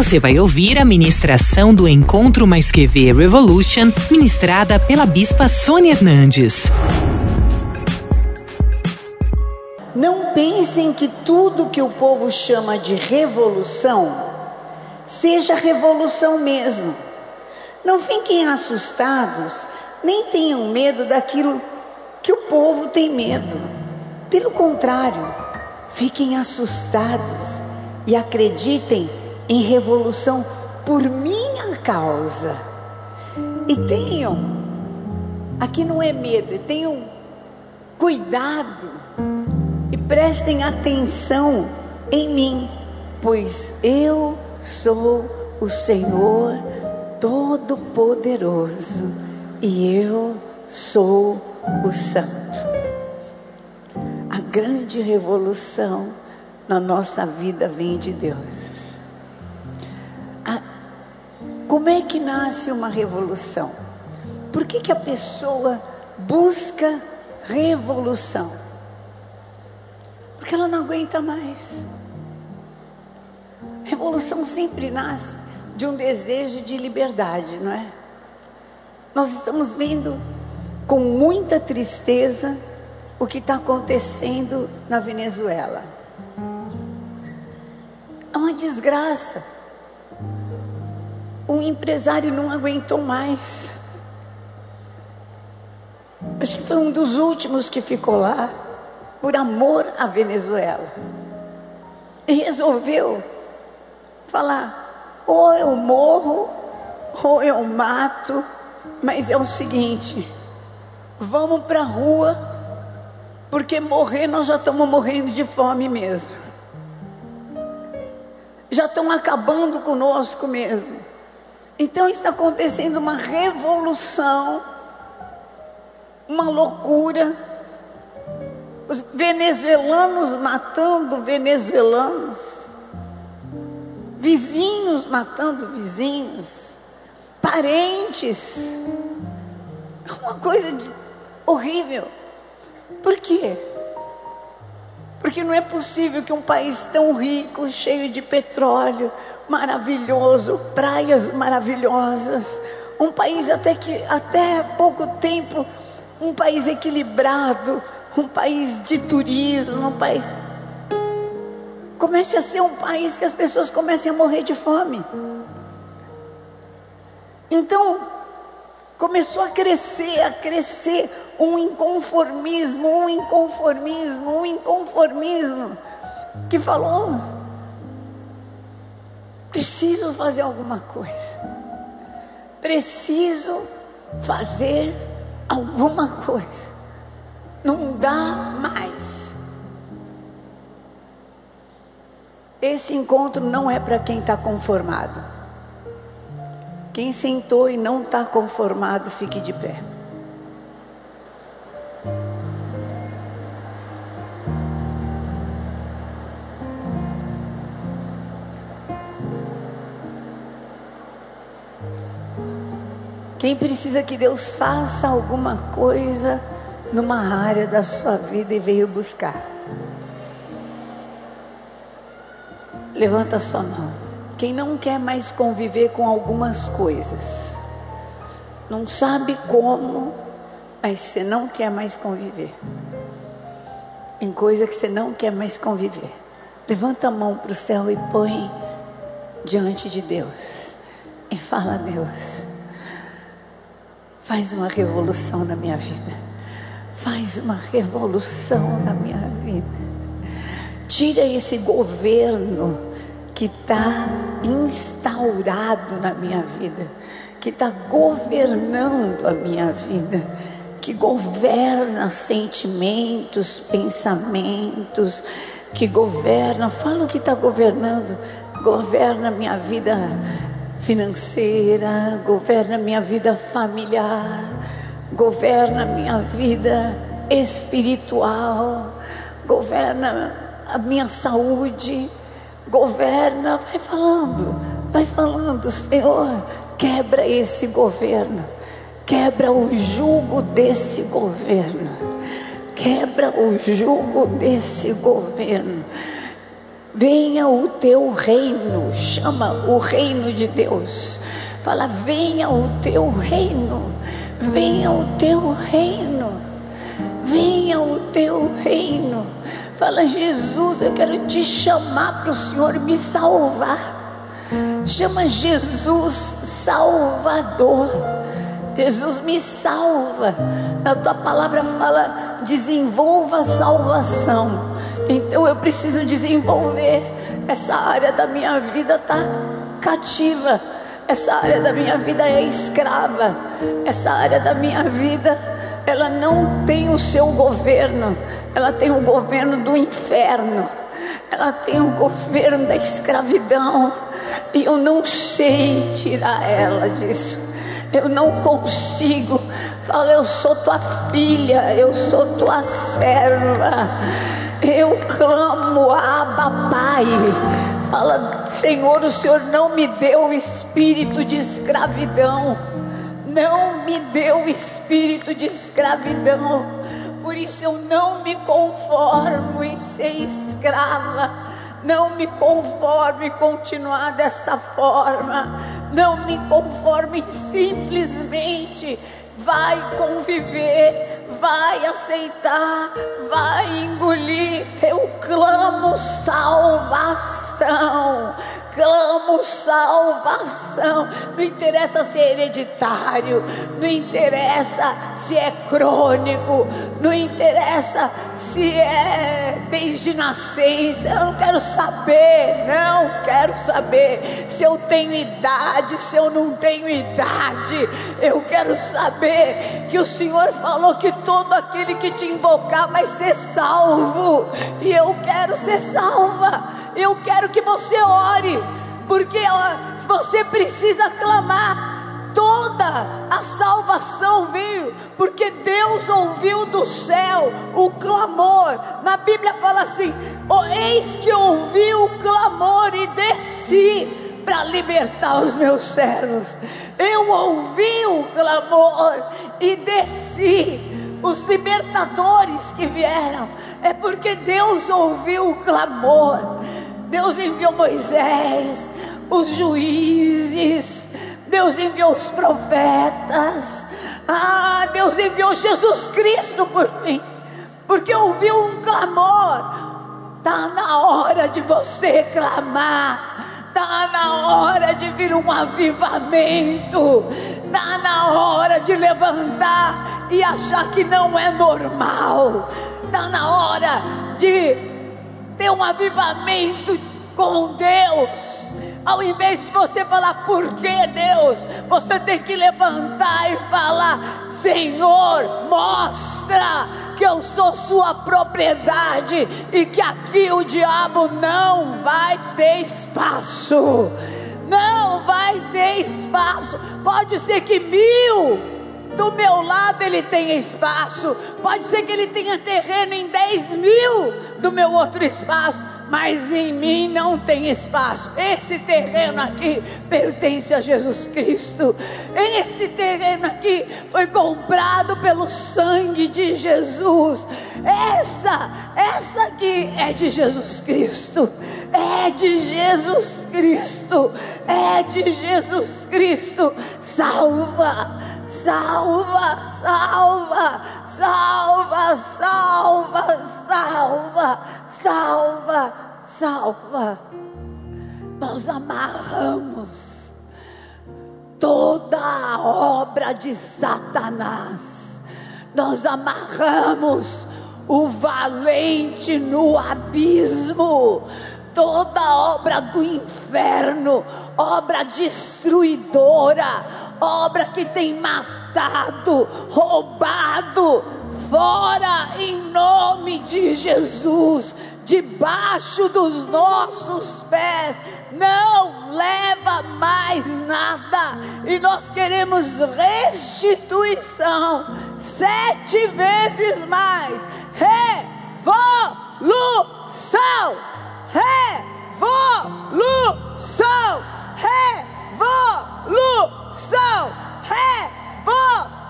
Você vai ouvir a ministração do Encontro Mais QV Revolution, ministrada pela Bispa Sônia Hernandes. Não pensem que tudo que o povo chama de revolução seja revolução mesmo. Não fiquem assustados, nem tenham medo daquilo que o povo tem medo. Pelo contrário, fiquem assustados e acreditem em revolução por minha causa. E tenham, aqui não é medo, tenham cuidado e prestem atenção em mim, pois eu sou o Senhor Todo-Poderoso e eu sou o Santo. A grande revolução na nossa vida vem de Deus. Como é que nasce uma revolução? Por que, que a pessoa busca revolução? Porque ela não aguenta mais. Revolução sempre nasce de um desejo de liberdade, não é? Nós estamos vendo com muita tristeza o que está acontecendo na Venezuela. É uma desgraça um empresário não aguentou mais. Acho que foi um dos últimos que ficou lá, por amor à Venezuela. E resolveu falar: ou eu morro, ou eu mato, mas é o seguinte, vamos para a rua, porque morrer nós já estamos morrendo de fome mesmo. Já estão acabando conosco mesmo. Então está acontecendo uma revolução, uma loucura. Os venezuelanos matando venezuelanos, vizinhos matando vizinhos, parentes. É uma coisa de, horrível. Por quê? Porque não é possível que um país tão rico, cheio de petróleo, maravilhoso, praias maravilhosas, um país até que até pouco tempo, um país equilibrado, um país de turismo, um país comece a ser um país que as pessoas comecem a morrer de fome. Então, começou a crescer, a crescer um inconformismo, um inconformismo, um inconformismo, que falou: Preciso fazer alguma coisa. Preciso fazer alguma coisa. Não dá mais. Esse encontro não é para quem está conformado. Quem sentou e não está conformado, fique de pé. Quem precisa que Deus faça alguma coisa numa área da sua vida e veio buscar. Levanta sua mão. Quem não quer mais conviver com algumas coisas, não sabe como, mas você não quer mais conviver. Em coisa que você não quer mais conviver. Levanta a mão para o céu e põe diante de Deus. E fala a Deus Faz uma revolução na minha vida. Faz uma revolução na minha vida. Tira esse governo que está instaurado na minha vida, que está governando a minha vida, que governa sentimentos, pensamentos, que governa, fala o que está governando, governa a minha vida financeira, governa minha vida familiar, governa minha vida espiritual, governa a minha saúde, governa, vai falando, vai falando, Senhor, quebra esse governo, quebra o jugo desse governo, quebra o jugo desse governo Venha o teu reino, chama o reino de Deus. Fala, venha o teu reino, venha o teu reino, venha o teu reino. Fala, Jesus, eu quero te chamar para o Senhor me salvar. Chama Jesus Salvador. Jesus me salva. A tua palavra fala: desenvolva a salvação. Então eu preciso desenvolver. Essa área da minha vida está cativa. Essa área da minha vida é escrava. Essa área da minha vida, ela não tem o seu governo. Ela tem o governo do inferno. Ela tem o governo da escravidão. E eu não sei tirar ela disso. Eu não consigo. Fala, eu sou tua filha, eu sou tua serva. Eu clamo, Abba Pai. Fala, Senhor, o Senhor não me deu espírito de escravidão. Não me deu espírito de escravidão. Por isso eu não me conformo em ser escrava. Não me conformo em continuar dessa forma. Não me conformo em simplesmente vai conviver, vai aceitar, vai engolir. Eu clamo salvação clamo salvação. Não interessa se é hereditário, não interessa se é crônico, não interessa se é desde nascença. Eu não quero saber, não quero saber se eu tenho idade, se eu não tenho idade. Eu quero saber que o Senhor falou que todo aquele que te invocar vai ser salvo, e eu quero ser salva. Eu quero que você ore, porque você precisa clamar. Toda a salvação veio, porque Deus ouviu do céu o clamor. Na Bíblia fala assim: Eis que ouvi o clamor e desci para libertar os meus servos. Eu ouvi o clamor e desci. Os libertadores que vieram é porque Deus ouviu o clamor. Deus enviou Moisés, os juízes, Deus enviou os profetas, ah, Deus enviou Jesus Cristo por fim, porque ouviu um clamor. Está na hora de você clamar, está na hora de vir um avivamento, está na hora de levantar e achar que não é normal, está na hora de ter um avivamento com Deus. Ao invés de você falar por que Deus, você tem que levantar e falar: Senhor, mostra que eu sou sua propriedade e que aqui o diabo não vai ter espaço. Não vai ter espaço. Pode ser que mil do meu lado ele tem espaço. Pode ser que ele tenha terreno em 10 mil do meu outro espaço. Mas em mim não tem espaço. Esse terreno aqui pertence a Jesus Cristo. Esse terreno aqui foi comprado pelo sangue de Jesus. Essa, essa aqui é de Jesus Cristo. É de Jesus Cristo. É de Jesus Cristo. Salva salva, salva, salva, salva, salva, salva, salva. Nós amarramos toda a obra de Satanás, nós amarramos o valente no abismo, toda obra do inferno, obra destruidora, obra que tem matado, roubado, fora em nome de Jesus, debaixo dos nossos pés, não leva mais nada, e nós queremos restituição, sete vezes mais, revolução, revolução, revolução revolução,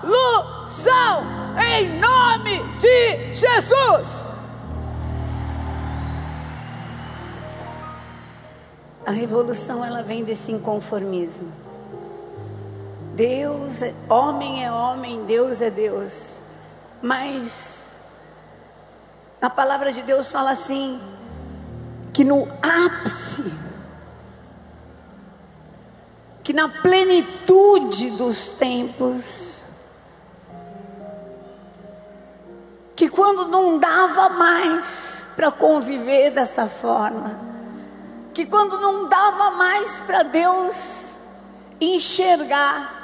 revolução, em nome de Jesus. A revolução ela vem desse inconformismo. Deus, é, homem é homem, Deus é Deus. Mas a palavra de Deus fala assim: que no ápice, que na plenitude dos tempos, que quando não dava mais para conviver dessa forma, que quando não dava mais para Deus enxergar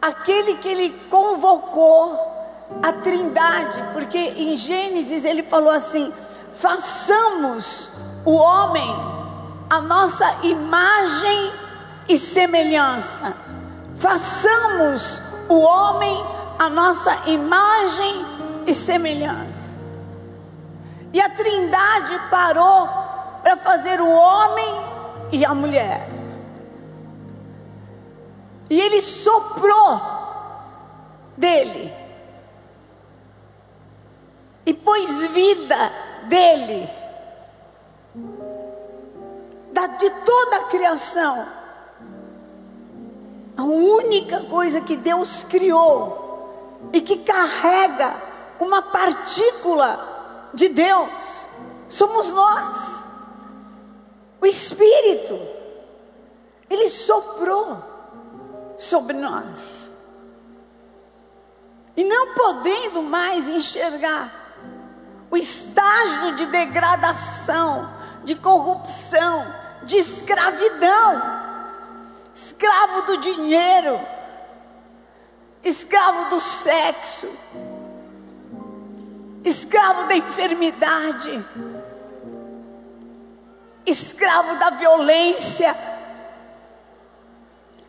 aquele que ele convocou a Trindade, porque em Gênesis ele falou assim: façamos o homem a nossa imagem e semelhança. Façamos o homem a nossa imagem e semelhança. E a Trindade parou para fazer o homem e a mulher. E ele soprou dele e pôs vida dele, da, de toda a criação. A única coisa que Deus criou e que carrega uma partícula de Deus somos nós. O Espírito, Ele soprou sobre nós. E não podendo mais enxergar o estágio de degradação, de corrupção, de escravidão, escravo do dinheiro, escravo do sexo, escravo da enfermidade, escravo da violência,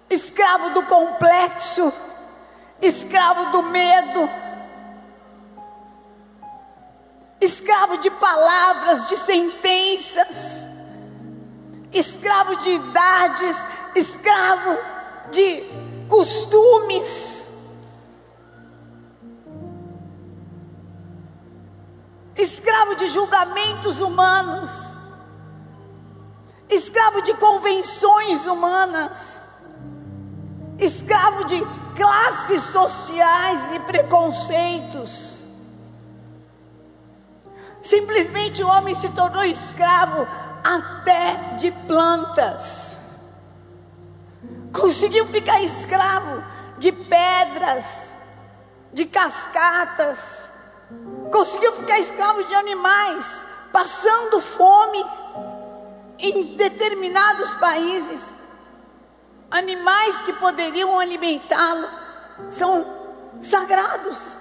escravo do complexo, escravo do medo. Escravo de palavras, de sentenças, escravo de idades, escravo de costumes. Escravo de julgamentos humanos, escravo de convenções humanas, escravo de classes sociais e preconceitos. Simplesmente o homem se tornou escravo até de plantas. Conseguiu ficar escravo de pedras, de cascatas. Conseguiu ficar escravo de animais, passando fome em determinados países. Animais que poderiam alimentá-lo são sagrados.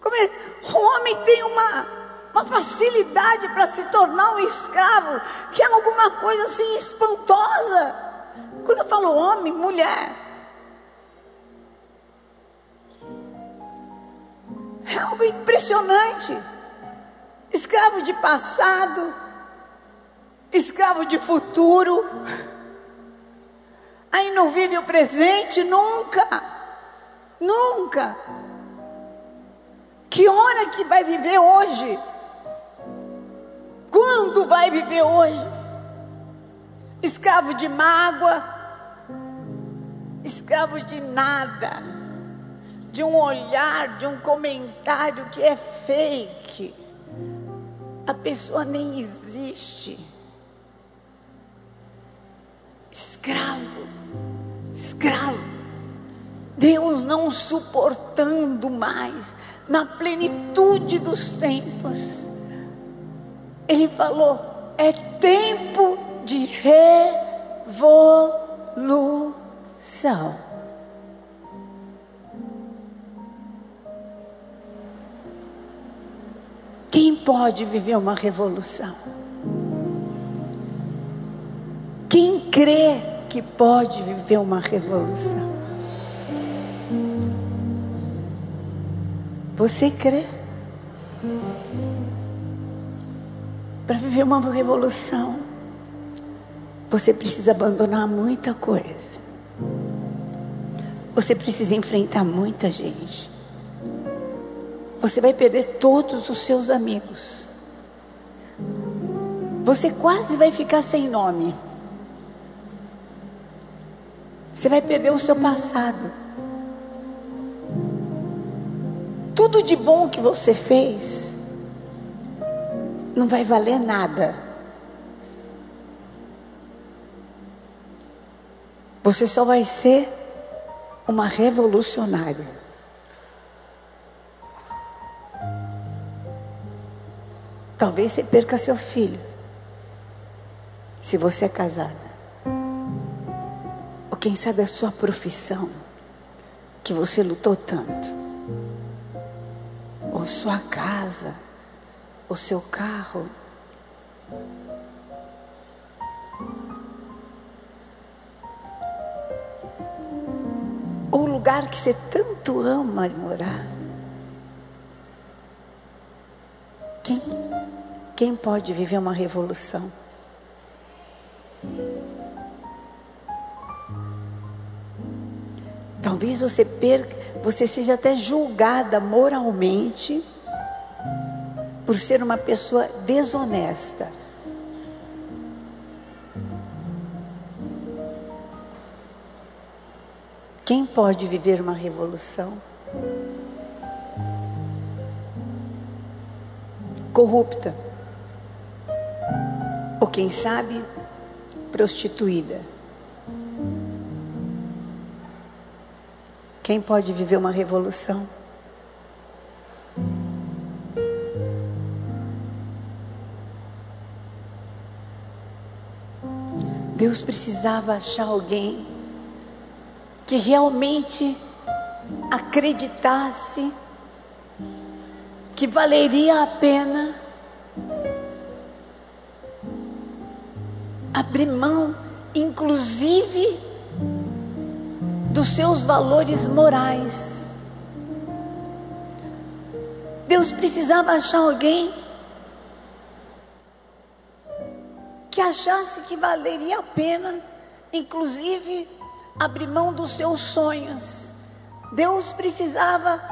Como é, o homem tem uma, uma facilidade para se tornar um escravo, que é alguma coisa assim espantosa. Quando eu falo homem, mulher, é algo impressionante. Escravo de passado, escravo de futuro. Aí não vive o presente nunca, nunca. Que hora que vai viver hoje? Quando vai viver hoje? Escravo de mágoa, escravo de nada, de um olhar, de um comentário que é fake. A pessoa nem existe. Escravo, escravo. Deus não suportando mais, na plenitude dos tempos, Ele falou: é tempo de revolução. Quem pode viver uma revolução? Quem crê que pode viver uma revolução? Você crê? Para viver uma revolução, você precisa abandonar muita coisa. Você precisa enfrentar muita gente. Você vai perder todos os seus amigos. você quase vai ficar sem nome. Você vai perder o seu passado. Tudo de bom que você fez não vai valer nada. Você só vai ser uma revolucionária. Talvez você perca seu filho, se você é casada. Ou quem sabe a sua profissão, que você lutou tanto. Ou sua casa, ou seu carro. O lugar que você tanto ama morar. Quem, quem pode viver uma revolução? Talvez você perca, você seja até julgada moralmente por ser uma pessoa desonesta. Quem pode viver uma revolução? Corrupta. Ou quem sabe, prostituída. Quem pode viver uma revolução? Deus precisava achar alguém que realmente acreditasse que valeria a pena abrir mão, inclusive dos seus valores morais. Deus precisava achar alguém que achasse que valeria a pena, inclusive, abrir mão dos seus sonhos. Deus precisava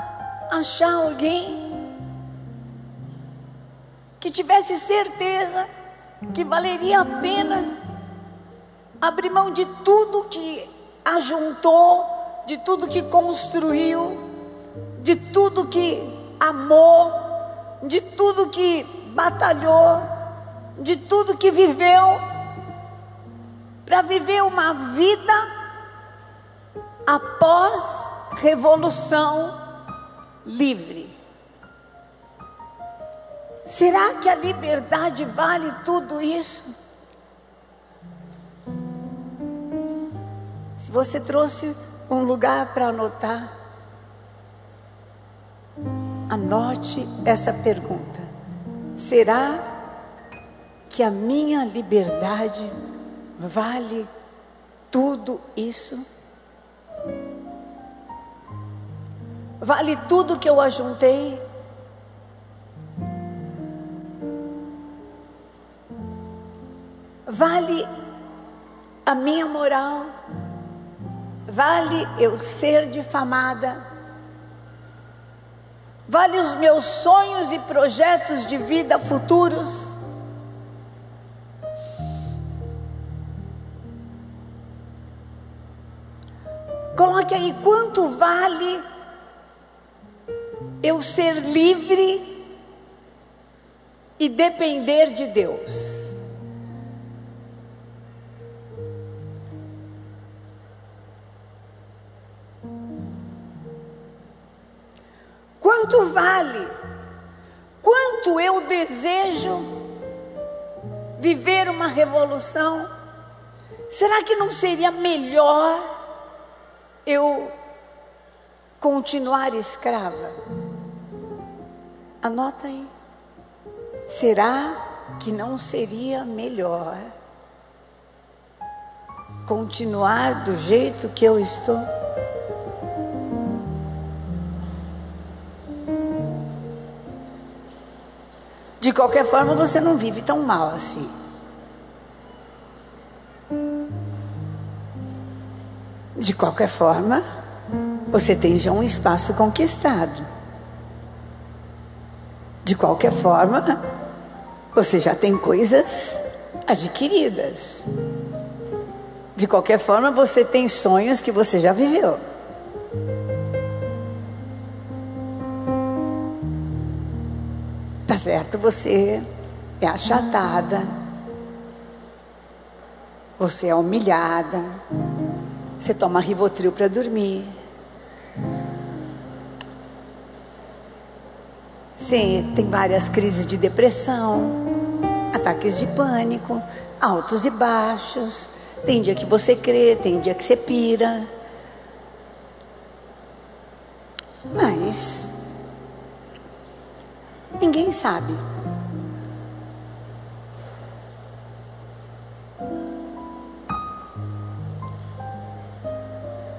achar alguém que tivesse certeza que valeria a pena abrir mão de tudo que ajuntou de tudo que construiu, de tudo que amou, de tudo que batalhou, de tudo que viveu, para viver uma vida após revolução livre. Será que a liberdade vale tudo isso? Se você trouxe um lugar para anotar, anote essa pergunta: será que a minha liberdade vale tudo isso? Vale tudo que eu ajuntei? Vale a minha moral? Vale eu ser difamada? Vale os meus sonhos e projetos de vida futuros? Coloque aí quanto vale eu ser livre e depender de Deus. Quanto vale? Quanto eu desejo viver uma revolução? Será que não seria melhor eu continuar escrava? Anota aí. Será que não seria melhor continuar do jeito que eu estou? De qualquer forma, você não vive tão mal assim. De qualquer forma, você tem já um espaço conquistado. De qualquer forma, você já tem coisas adquiridas. De qualquer forma, você tem sonhos que você já viveu. Tá certo, você é achatada, você é humilhada, você toma Rivotril para dormir. Você tem várias crises de depressão, ataques de pânico, altos e baixos. Tem dia que você crê, tem dia que você pira. Mas ninguém sabe.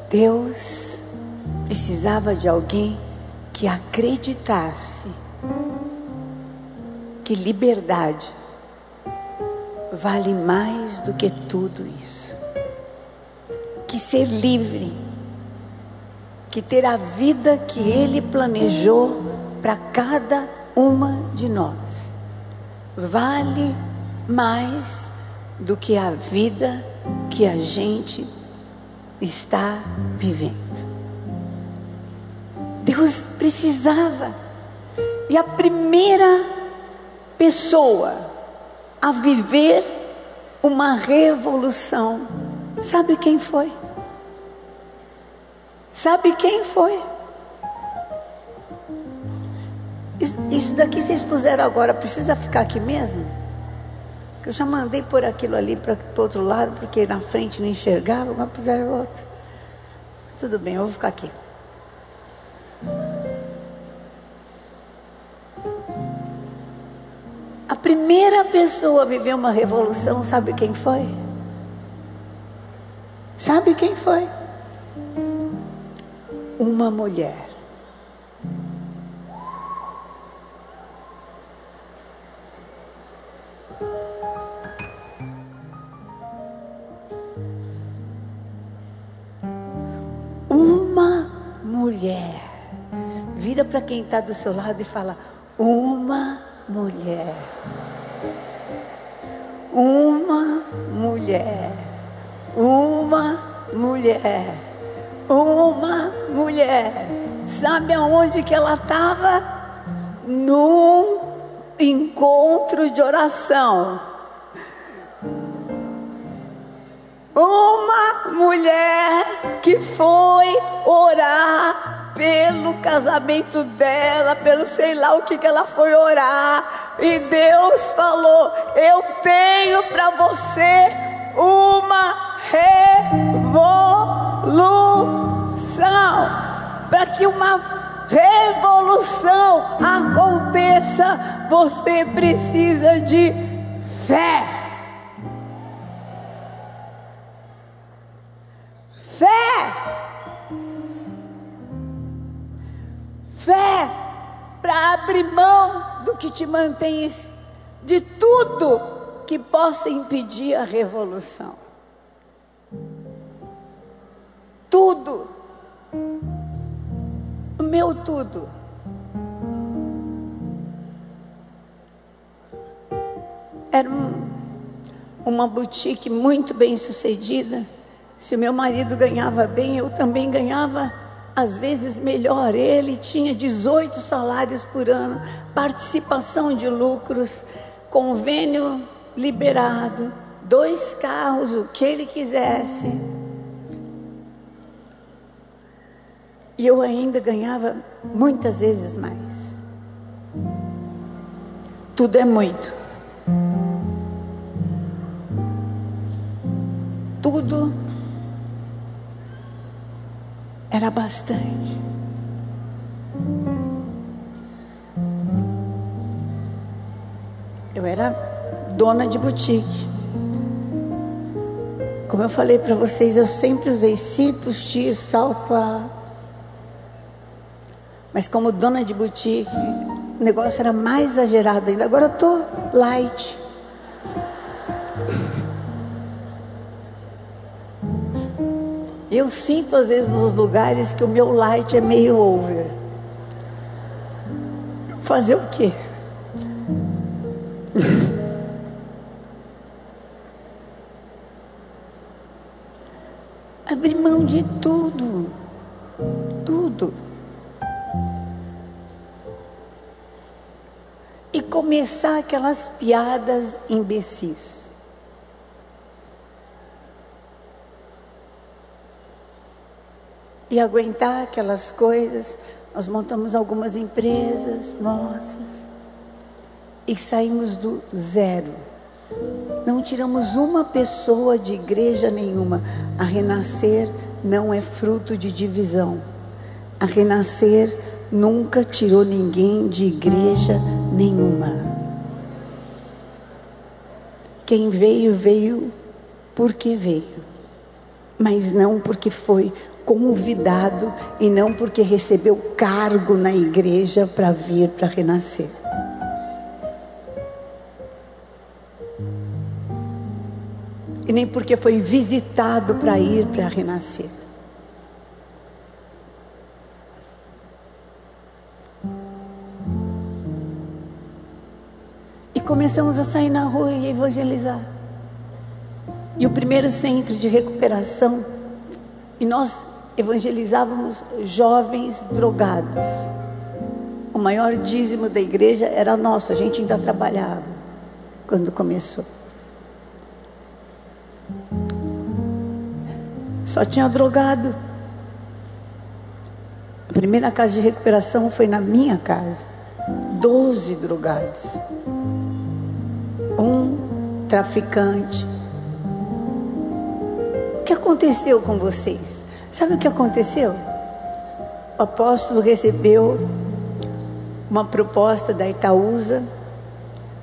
Deus precisava de alguém que acreditasse que liberdade vale mais do que tudo isso. Que ser livre, que ter a vida que Ele planejou para cada uma de nós, vale mais do que a vida que a gente está vivendo. Deus precisava, e a primeira pessoa a viver uma revolução, sabe quem foi? Sabe quem foi? Isso daqui vocês puseram agora, precisa ficar aqui mesmo? Eu já mandei por aquilo ali para o outro lado, porque na frente não enxergava, agora puseram outro. Tudo bem, eu vou ficar aqui. A primeira pessoa a viver uma revolução, sabe quem foi? Sabe quem foi? Uma mulher. Mulher. Vira para quem está do seu lado e fala: Uma mulher. Uma mulher. Uma mulher. Uma mulher. Sabe aonde que ela estava? Num encontro de oração. Uma mulher que foi orar pelo casamento dela, pelo sei lá o que, que ela foi orar. E Deus falou: Eu tenho para você uma revolução. Para que uma revolução aconteça, você precisa de fé. Fé para abrir mão do que te mantém de tudo que possa impedir a revolução. Tudo. O meu tudo. Era um, uma boutique muito bem sucedida se o meu marido ganhava bem, eu também ganhava às vezes melhor. Ele tinha 18 salários por ano, participação de lucros, convênio liberado, dois carros, o que ele quisesse. E eu ainda ganhava muitas vezes mais. Tudo é muito. Tudo era bastante. Eu era dona de boutique. Como eu falei para vocês, eu sempre usei cipos, tios, salto a. Mas como dona de boutique, o negócio era mais exagerado ainda. Agora eu tô light. Eu sinto às vezes nos lugares que o meu light é meio over. Fazer o quê? Abrir mão de tudo, tudo. E começar aquelas piadas imbecis. E aguentar aquelas coisas. Nós montamos algumas empresas nossas e saímos do zero. Não tiramos uma pessoa de igreja nenhuma. A renascer não é fruto de divisão. A renascer nunca tirou ninguém de igreja nenhuma. Quem veio, veio porque veio, mas não porque foi convidado e não porque recebeu cargo na igreja para vir para renascer. e nem porque foi visitado para ir para renascer. E começamos a sair na rua e evangelizar. E o primeiro centro de recuperação, e nós evangelizávamos jovens drogados. O maior dízimo da igreja era nosso, a gente ainda trabalhava quando começou. Só tinha drogado. A primeira casa de recuperação foi na minha casa. Doze drogados. Um traficante. O que aconteceu com vocês? Sabe o que aconteceu? O apóstolo recebeu uma proposta da Itaúsa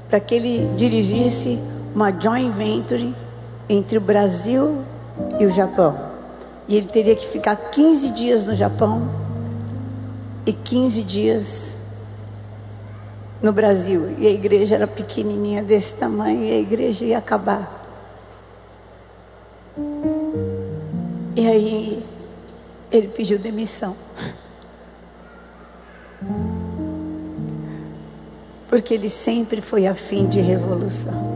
para que ele dirigisse uma joint venture entre o Brasil e o Japão. E ele teria que ficar 15 dias no Japão e 15 dias no Brasil. E a igreja era pequenininha desse tamanho e a igreja ia acabar. E aí ele pediu demissão. Porque ele sempre foi afim de revolução.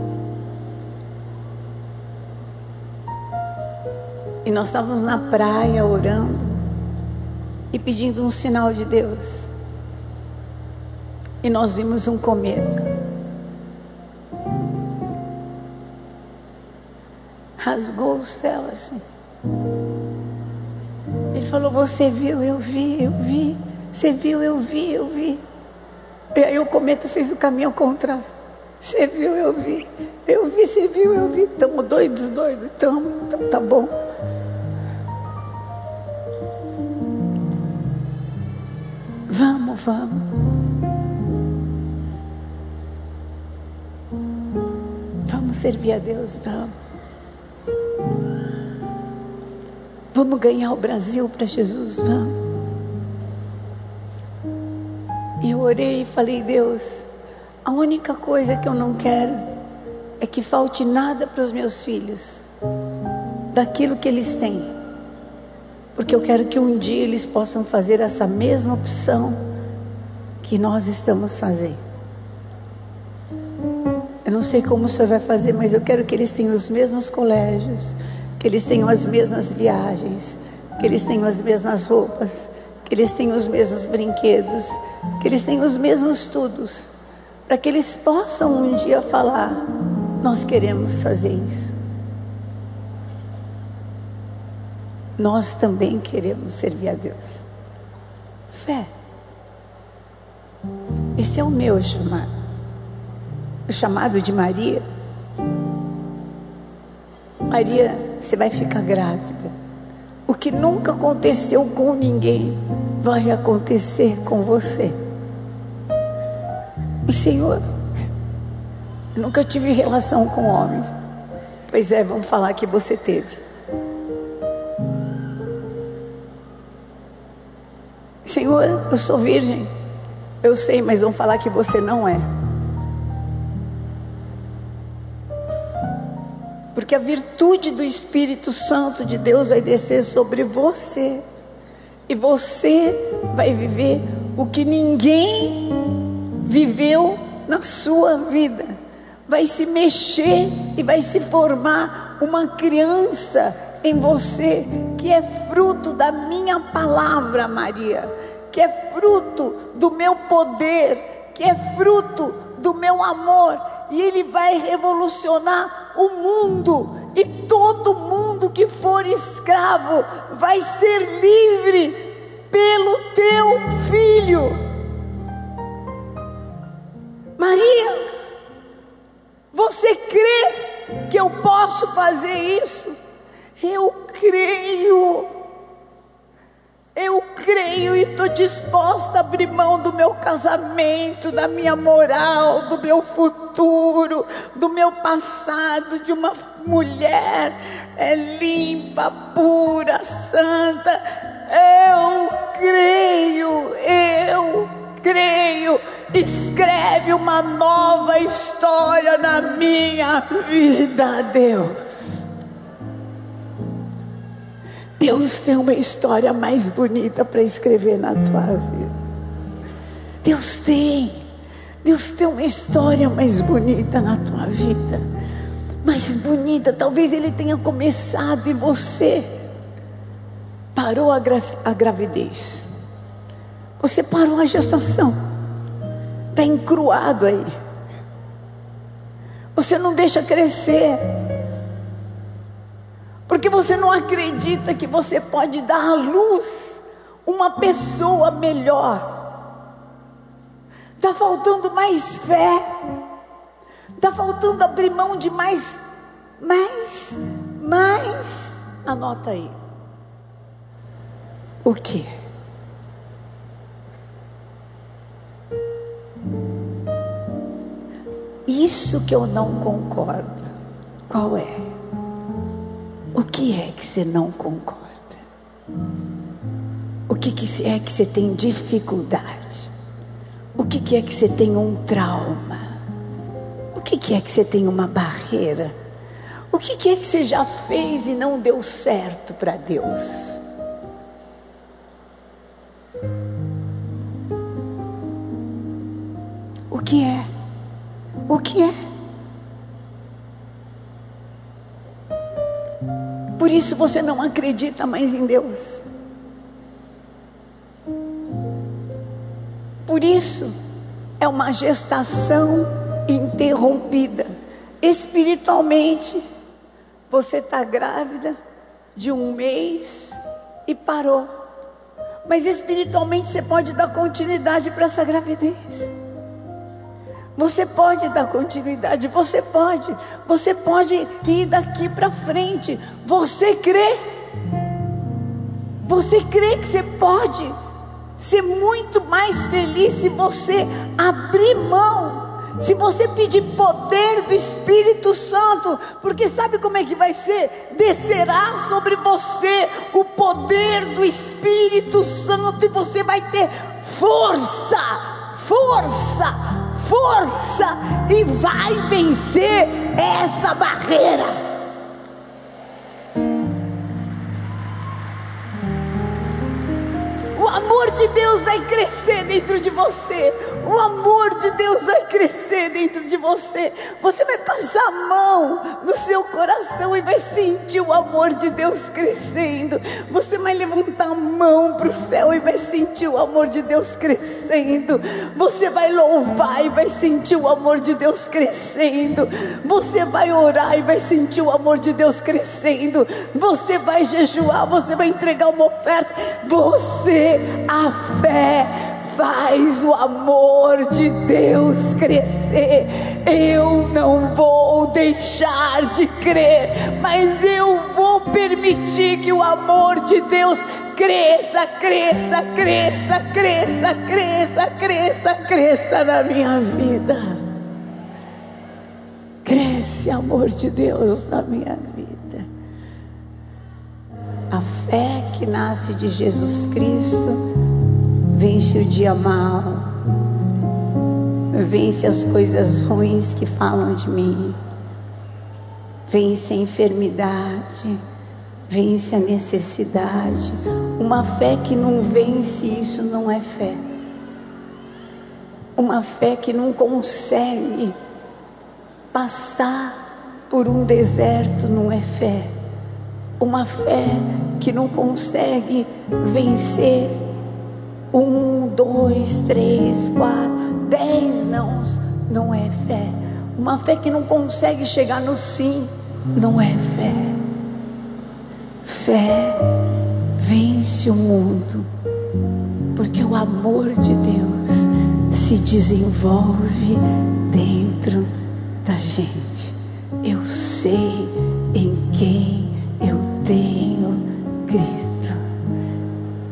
E nós estávamos na praia orando e pedindo um sinal de Deus. E nós vimos um cometa. Rasgou o céu assim. Falou: Você viu? Eu vi, eu vi. Você viu? Eu vi, eu vi. E aí o cometa fez o caminho ao contrário. Você viu? Eu vi. Eu vi, você viu? Eu vi. Estamos doidos, doidos. Estamos. Então tá bom. Vamos, vamos. Vamos servir a Deus, vamos. Vamos ganhar o Brasil para Jesus, vamos. E eu orei e falei, Deus, a única coisa que eu não quero é que falte nada para os meus filhos, daquilo que eles têm porque eu quero que um dia eles possam fazer essa mesma opção que nós estamos fazendo. Eu não sei como o Senhor vai fazer, mas eu quero que eles tenham os mesmos colégios, que eles tenham as mesmas viagens, que eles tenham as mesmas roupas, que eles tenham os mesmos brinquedos, que eles tenham os mesmos estudos, para que eles possam um dia falar: Nós queremos fazer isso. nós também queremos servir a Deus. Fé. Esse é o meu chamado. O chamado de Maria. Maria, você vai ficar grávida. O que nunca aconteceu com ninguém vai acontecer com você. E Senhor, nunca tive relação com homem. Pois é, vamos falar que você teve. Senhor, eu sou virgem. Eu sei, mas vão falar que você não é. Porque a virtude do Espírito Santo de Deus vai descer sobre você. E você vai viver o que ninguém viveu na sua vida. Vai se mexer e vai se formar uma criança em você que é fruto da minha palavra, Maria, que é fruto do meu poder, que é fruto do meu amor, e ele vai revolucionar o mundo, e todo mundo que for escravo vai ser livre pelo teu filho. Maria, você crê que eu posso fazer isso? Eu creio. Eu creio e estou disposta a abrir mão do meu casamento, da minha moral, do meu futuro, do meu passado, de uma mulher é, limpa, pura, santa. Eu creio, eu creio. Escreve uma nova história na minha vida, Deus. Deus tem uma história mais bonita para escrever na tua vida. Deus tem. Deus tem uma história mais bonita na tua vida. Mais bonita. Talvez Ele tenha começado e você parou a, gra a gravidez. Você parou a gestação. Está encruado aí. Você não deixa crescer porque você não acredita que você pode dar à luz uma pessoa melhor. Está faltando mais fé, está faltando abrir mão de mais, mais, mais. Anota aí. O que? Isso que eu não concordo. Qual é? O que é que você não concorda? O que, que é que você tem dificuldade? O que, que é que você tem um trauma? O que, que é que você tem uma barreira? O que, que é que você já fez e não deu certo para Deus? O que é? O que é? Por isso você não acredita mais em Deus. Por isso é uma gestação interrompida. Espiritualmente, você está grávida de um mês e parou. Mas espiritualmente você pode dar continuidade para essa gravidez. Você pode dar continuidade, você pode, você pode ir daqui para frente. Você crê? Você crê que você pode ser muito mais feliz se você abrir mão se você pedir poder do Espírito Santo, porque sabe como é que vai ser? Descerá sobre você o poder do Espírito Santo e você vai ter força, força, força e vai vencer essa barreira. O amor de Deus vai crescer dentro de você. O amor de Deus vai crescer dentro de você. Você vai passar a mão no seu coração e vai sentir o amor de Deus crescendo. Você vai levantar a mão para o céu e vai sentir o amor de Deus crescendo. Você vai louvar e vai sentir o amor de Deus crescendo. Você vai orar e vai sentir o amor de Deus crescendo. Você vai jejuar, você vai entregar uma oferta. Você a fé faz o amor de Deus crescer. Eu não vou deixar de crer, mas eu vou permitir que o amor de Deus cresça, cresça, cresça, cresça, cresça, cresça, cresça na minha vida. Cresce, amor de Deus, na minha vida. A fé que nasce de Jesus Cristo vence o dia mal, vence as coisas ruins que falam de mim, vence a enfermidade, vence a necessidade. Uma fé que não vence isso não é fé. Uma fé que não consegue passar por um deserto não é fé. Uma fé que não consegue vencer um, dois, três, quatro, dez não, não é fé. Uma fé que não consegue chegar no sim, não é fé. Fé vence o mundo, porque o amor de Deus se desenvolve dentro da gente. Eu sei em quem Cristo.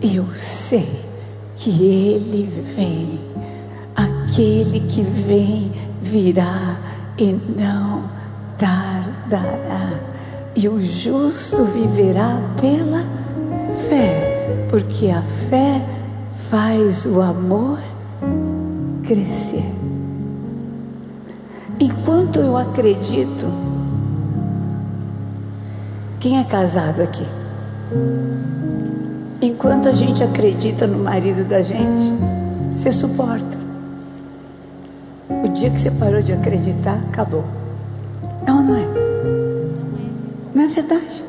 Eu sei que Ele vem, aquele que vem virá e não tardará. E o justo viverá pela fé, porque a fé faz o amor crescer. Enquanto eu acredito, quem é casado aqui? Enquanto a gente acredita no marido da gente, você suporta. O dia que você parou de acreditar, acabou. Não, não é? Não é verdade?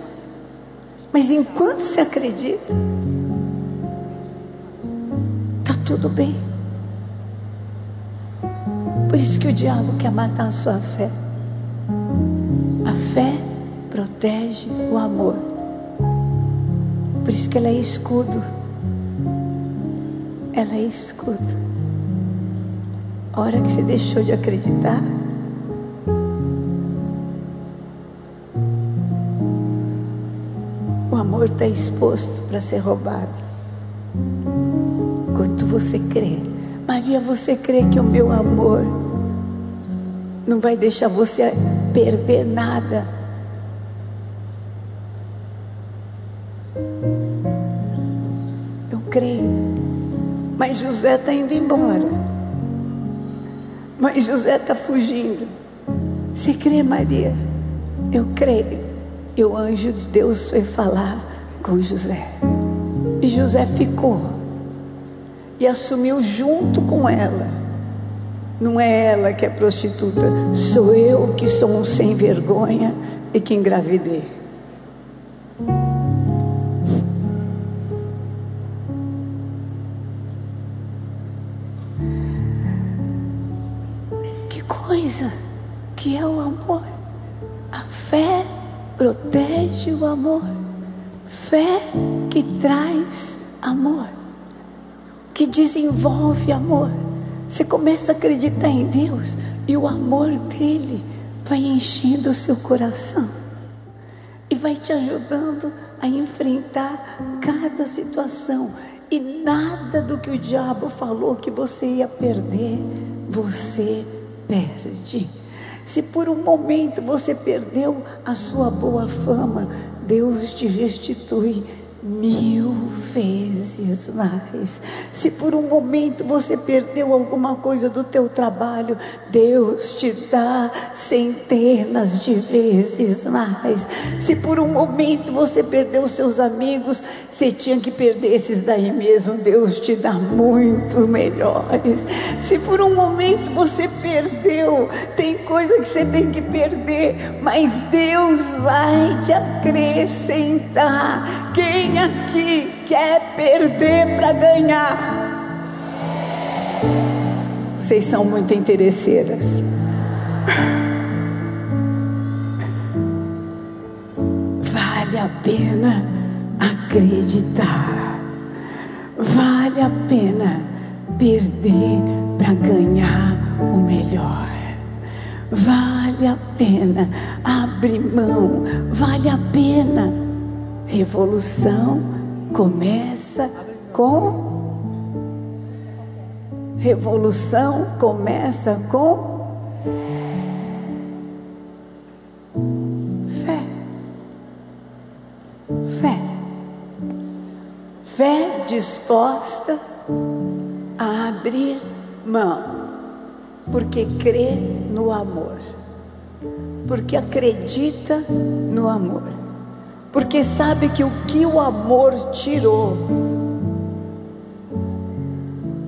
Mas enquanto você acredita, está tudo bem. Por isso que o diabo quer matar a sua fé. A fé protege o amor. Por isso que ela é escudo. Ela é escudo. A hora que você deixou de acreditar, o amor está exposto para ser roubado. Quanto você crê, Maria, você crê que o meu amor não vai deixar você perder nada? José está indo embora. Mas José está fugindo. Você crê, Maria? Eu creio. E o anjo de Deus foi falar com José. E José ficou. E assumiu junto com ela. Não é ela que é prostituta, sou eu que sou um sem vergonha e que engravidei. Que é o amor. A fé protege o amor. Fé que traz amor, que desenvolve amor. Você começa a acreditar em Deus e o amor dele vai enchendo o seu coração e vai te ajudando a enfrentar cada situação. E nada do que o diabo falou que você ia perder, você perde. Se por um momento você perdeu a sua boa fama, Deus te restitui mil vezes mais. Se por um momento você perdeu alguma coisa do teu trabalho, Deus te dá centenas de vezes mais. Se por um momento você perdeu seus amigos, você tinha que perder esses daí mesmo, Deus te dá muito melhores. Se por um momento você perdeu, tem coisa que você tem que perder, mas Deus vai te acrescentar. Quem aqui quer perder para ganhar? Vocês são muito interesseiras. Vale a pena acreditar. Vale a pena perder para ganhar o melhor. Vale a pena abrir mão. Vale a pena. Revolução começa com. Revolução começa com. Fé. Fé. Fé disposta a abrir mão, porque crê no amor, porque acredita no amor, porque sabe que o que o amor tirou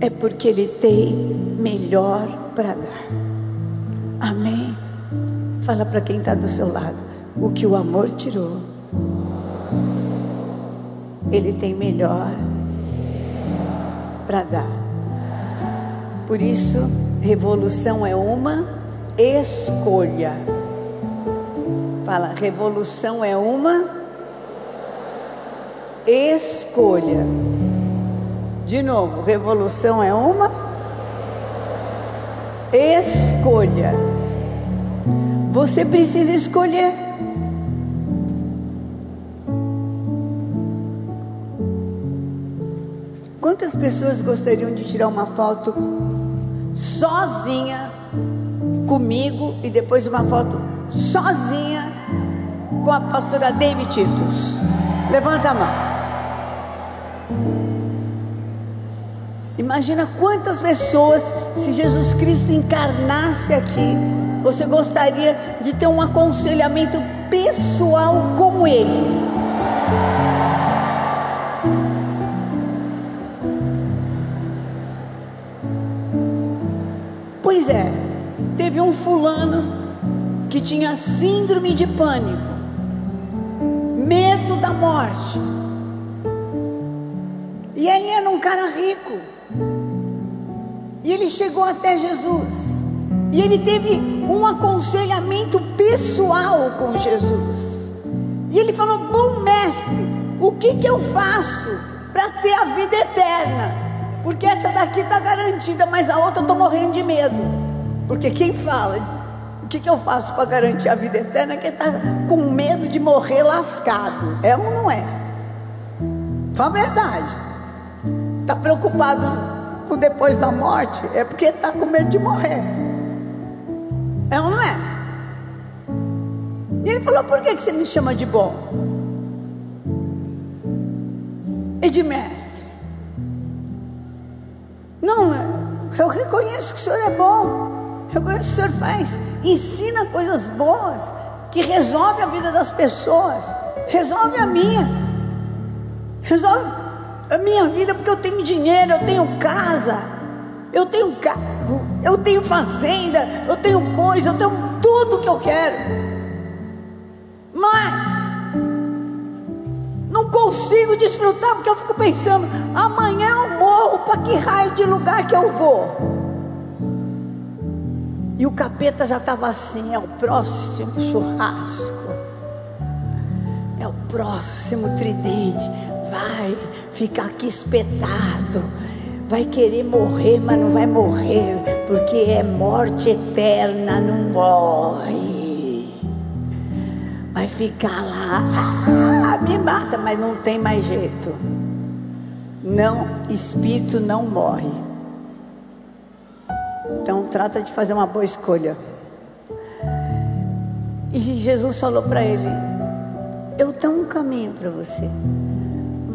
é porque ele tem melhor para dar. Amém? Fala para quem está do seu lado: o que o amor tirou Ele tem melhor para dar. Por isso, revolução é uma escolha. Fala, revolução é uma escolha. De novo, revolução é uma escolha. Você precisa escolher. Quantas pessoas gostariam de tirar uma foto sozinha comigo e depois uma foto sozinha com a pastora David Titus? Levanta a mão. Imagina quantas pessoas, se Jesus Cristo encarnasse aqui, você gostaria de ter um aconselhamento pessoal com Ele. Pois é, teve um fulano que tinha síndrome de pânico, medo da morte. E ele era um cara rico. E ele chegou até Jesus. E ele teve um aconselhamento pessoal com Jesus. E ele falou: Bom mestre, o que, que eu faço para ter a vida eterna? Porque essa daqui está garantida, mas a outra eu estou morrendo de medo. Porque quem fala o que, que eu faço para garantir a vida eterna é quem está com medo de morrer lascado. É ou não é? Fala a verdade. Está preocupado com depois da morte, é porque está com medo de morrer. É ou não é? E ele falou: Por que, que você me chama de bom? E de mestre? Não, eu reconheço que o senhor é bom. Eu reconheço que o senhor faz, ensina coisas boas, que resolve a vida das pessoas, resolve a minha, resolve a minha vida porque eu tenho dinheiro, eu tenho casa, eu tenho carro, eu tenho fazenda, eu tenho bois, eu tenho tudo que eu quero. Mas não consigo desfrutar porque eu fico pensando, amanhã eu morro, para que raio de lugar que eu vou? E o capeta já estava assim, é o próximo churrasco. É o próximo tridente vai ficar aqui espetado, vai querer morrer, mas não vai morrer, porque é morte eterna, não morre. Vai ficar lá, ah, me mata, mas não tem mais jeito. Não, espírito não morre. Então trata de fazer uma boa escolha. E Jesus falou para ele: Eu tenho um caminho para você.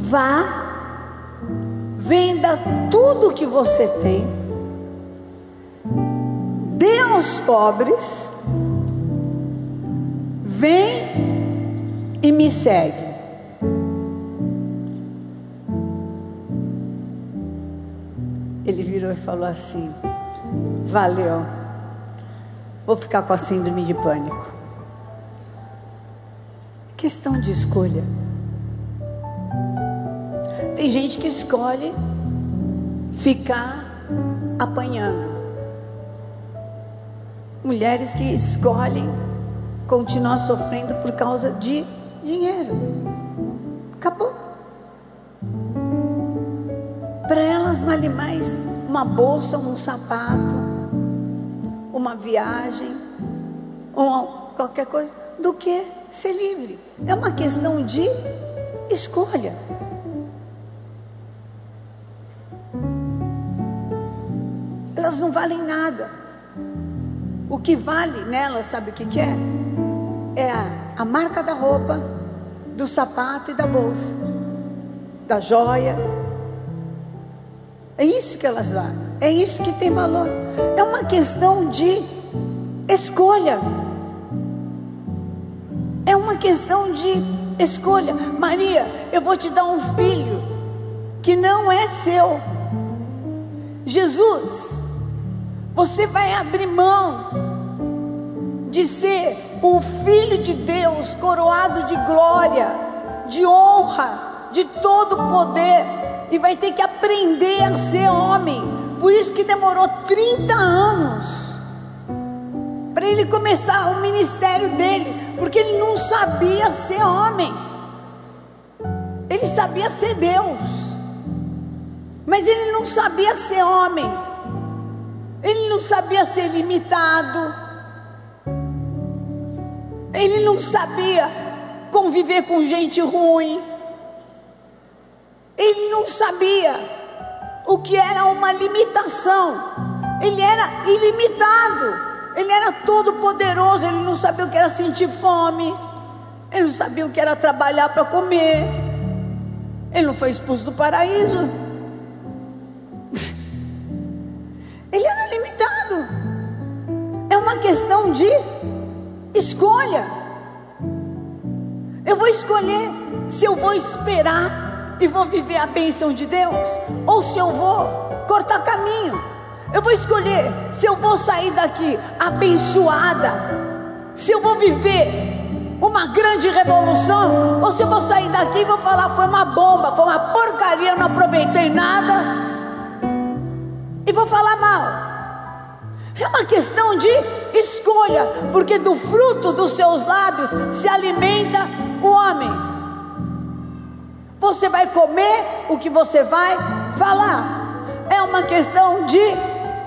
Vá, venda tudo que você tem, dê aos pobres, vem e me segue. Ele virou e falou assim: Valeu, vou ficar com a síndrome de pânico. Questão de escolha. Tem gente que escolhe ficar apanhando. Mulheres que escolhem continuar sofrendo por causa de dinheiro. Acabou. Para elas vale mais uma bolsa, um sapato, uma viagem, ou qualquer coisa, do que ser livre. É uma questão de escolha. Elas não valem nada. O que vale nelas, sabe o que, que é? É a, a marca da roupa, do sapato e da bolsa, da joia. É isso que elas valem, é isso que tem valor. É uma questão de escolha. É uma questão de escolha. Maria, eu vou te dar um filho que não é seu. Jesus, você vai abrir mão de ser o filho de Deus, coroado de glória, de honra, de todo poder e vai ter que aprender a ser homem. Por isso que demorou 30 anos para ele começar o ministério dele, porque ele não sabia ser homem. Ele sabia ser Deus. Mas ele não sabia ser homem. Ele não sabia ser limitado. Ele não sabia conviver com gente ruim. Ele não sabia o que era uma limitação. Ele era ilimitado. Ele era todo poderoso, ele não sabia o que era sentir fome. Ele não sabia o que era trabalhar para comer. Ele não foi expulso do paraíso. Escolha. Eu vou escolher se eu vou esperar e vou viver a bênção de Deus, ou se eu vou cortar caminho. Eu vou escolher se eu vou sair daqui abençoada, se eu vou viver uma grande revolução, ou se eu vou sair daqui e vou falar: foi uma bomba, foi uma porcaria, eu não aproveitei nada, e vou falar mal. É uma questão de escolha, porque do fruto dos seus lábios se alimenta o homem. Você vai comer o que você vai falar. É uma questão de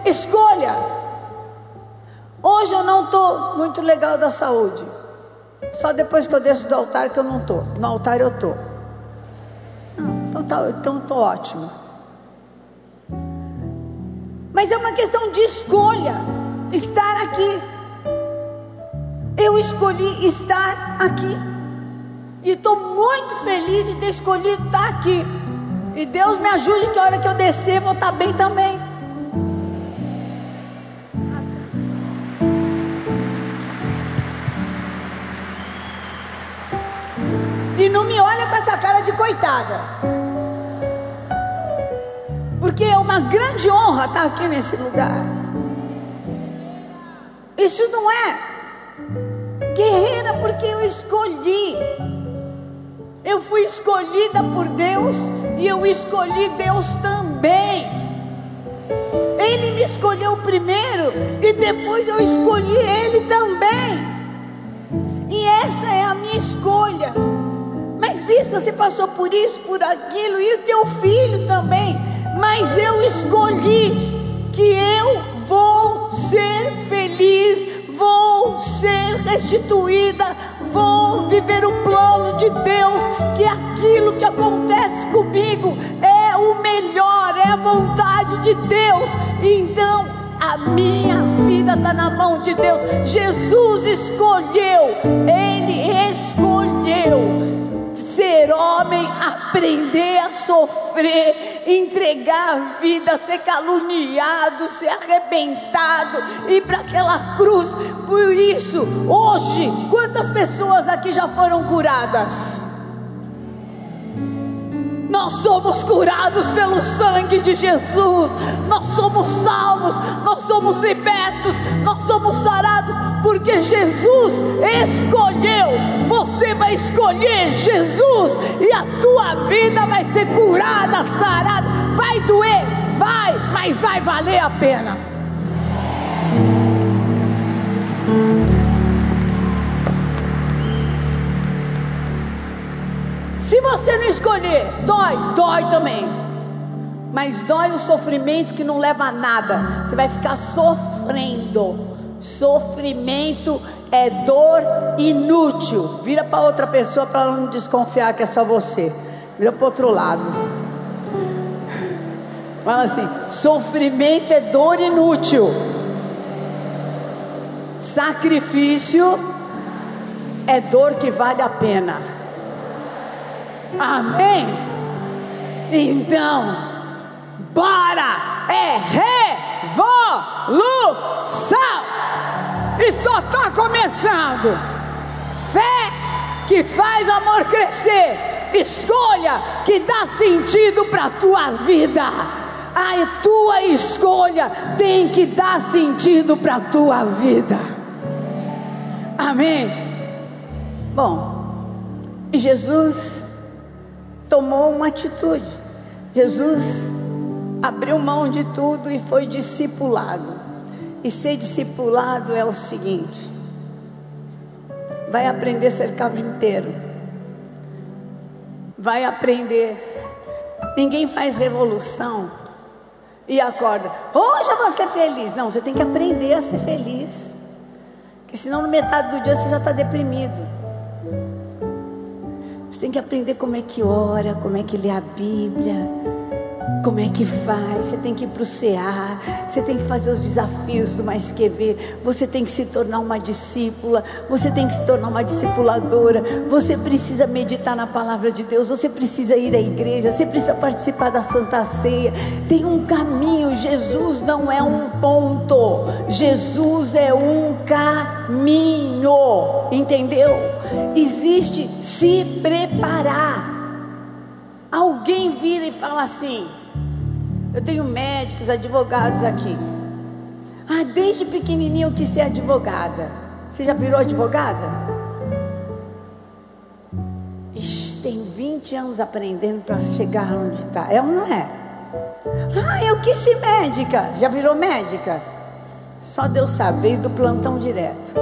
escolha. Hoje eu não estou muito legal da saúde. Só depois que eu desço do altar que eu não estou. No altar eu estou. Então tá, então ótimo. Mas é uma questão de escolha estar aqui. Eu escolhi estar aqui. E estou muito feliz de ter escolhido estar aqui. E Deus me ajude que a hora que eu descer vou estar bem também. E não me olha com essa cara de coitada. Porque é uma grande honra estar aqui nesse lugar. Isso não é guerreira porque eu escolhi. Eu fui escolhida por Deus e eu escolhi Deus também. Ele me escolheu primeiro e depois eu escolhi Ele também. E essa é a minha escolha. Mas, Bispo, você passou por isso, por aquilo, e o teu filho também. Mas eu escolhi que eu vou ser feliz, vou ser restituída, vou viver o plano de Deus, que aquilo que acontece comigo é o melhor, é a vontade de Deus. Então, a minha vida está na mão de Deus. Jesus escolheu, Ele escolheu ser homem, aprender a sofrer, entregar a vida, ser caluniado, ser arrebentado, ir para aquela cruz. Por isso, hoje, quantas pessoas aqui já foram curadas? Nós somos curados pelo sangue de Jesus, nós somos salvos, nós somos libertos, nós somos sarados, porque Jesus escolheu. Você vai escolher Jesus e a tua vida vai ser curada, sarada. Vai doer, vai, mas vai valer a pena. Você não escolher, dói, dói também. Mas dói o sofrimento que não leva a nada. Você vai ficar sofrendo. Sofrimento é dor inútil. Vira para outra pessoa para não desconfiar que é só você. Vira para outro lado. Fala assim: sofrimento é dor inútil. Sacrifício é dor que vale a pena. Amém? Então, bora! É revolução! E só está começando. Fé que faz amor crescer. Escolha que dá sentido para a tua vida. A tua escolha tem que dar sentido para a tua vida. Amém? Bom, Jesus tomou uma atitude. Jesus abriu mão de tudo e foi discipulado. E ser discipulado é o seguinte: vai aprender a ser carpinteiro, vai aprender. Ninguém faz revolução e acorda. Hoje eu vou ser feliz. Não, você tem que aprender a ser feliz. Porque senão no metade do dia você já está deprimido. Você tem que aprender como é que ora, como é que lê a Bíblia como é que faz? Você tem que ir para o CA, você tem que fazer os desafios do Mais Que Ver, você tem que se tornar uma discípula, você tem que se tornar uma discipuladora, você precisa meditar na palavra de Deus, você precisa ir à igreja, você precisa participar da Santa Ceia. Tem um caminho, Jesus não é um ponto, Jesus é um caminho, entendeu? Existe se preparar. Alguém vira e fala assim: eu tenho médicos, advogados aqui. Ah, desde pequenininho eu quis ser advogada. Você já virou advogada? Ixi, tem 20 anos aprendendo para chegar onde está. É ou não é? Ah, eu quis ser médica. Já virou médica? Só Deus sabe, veio do plantão direto.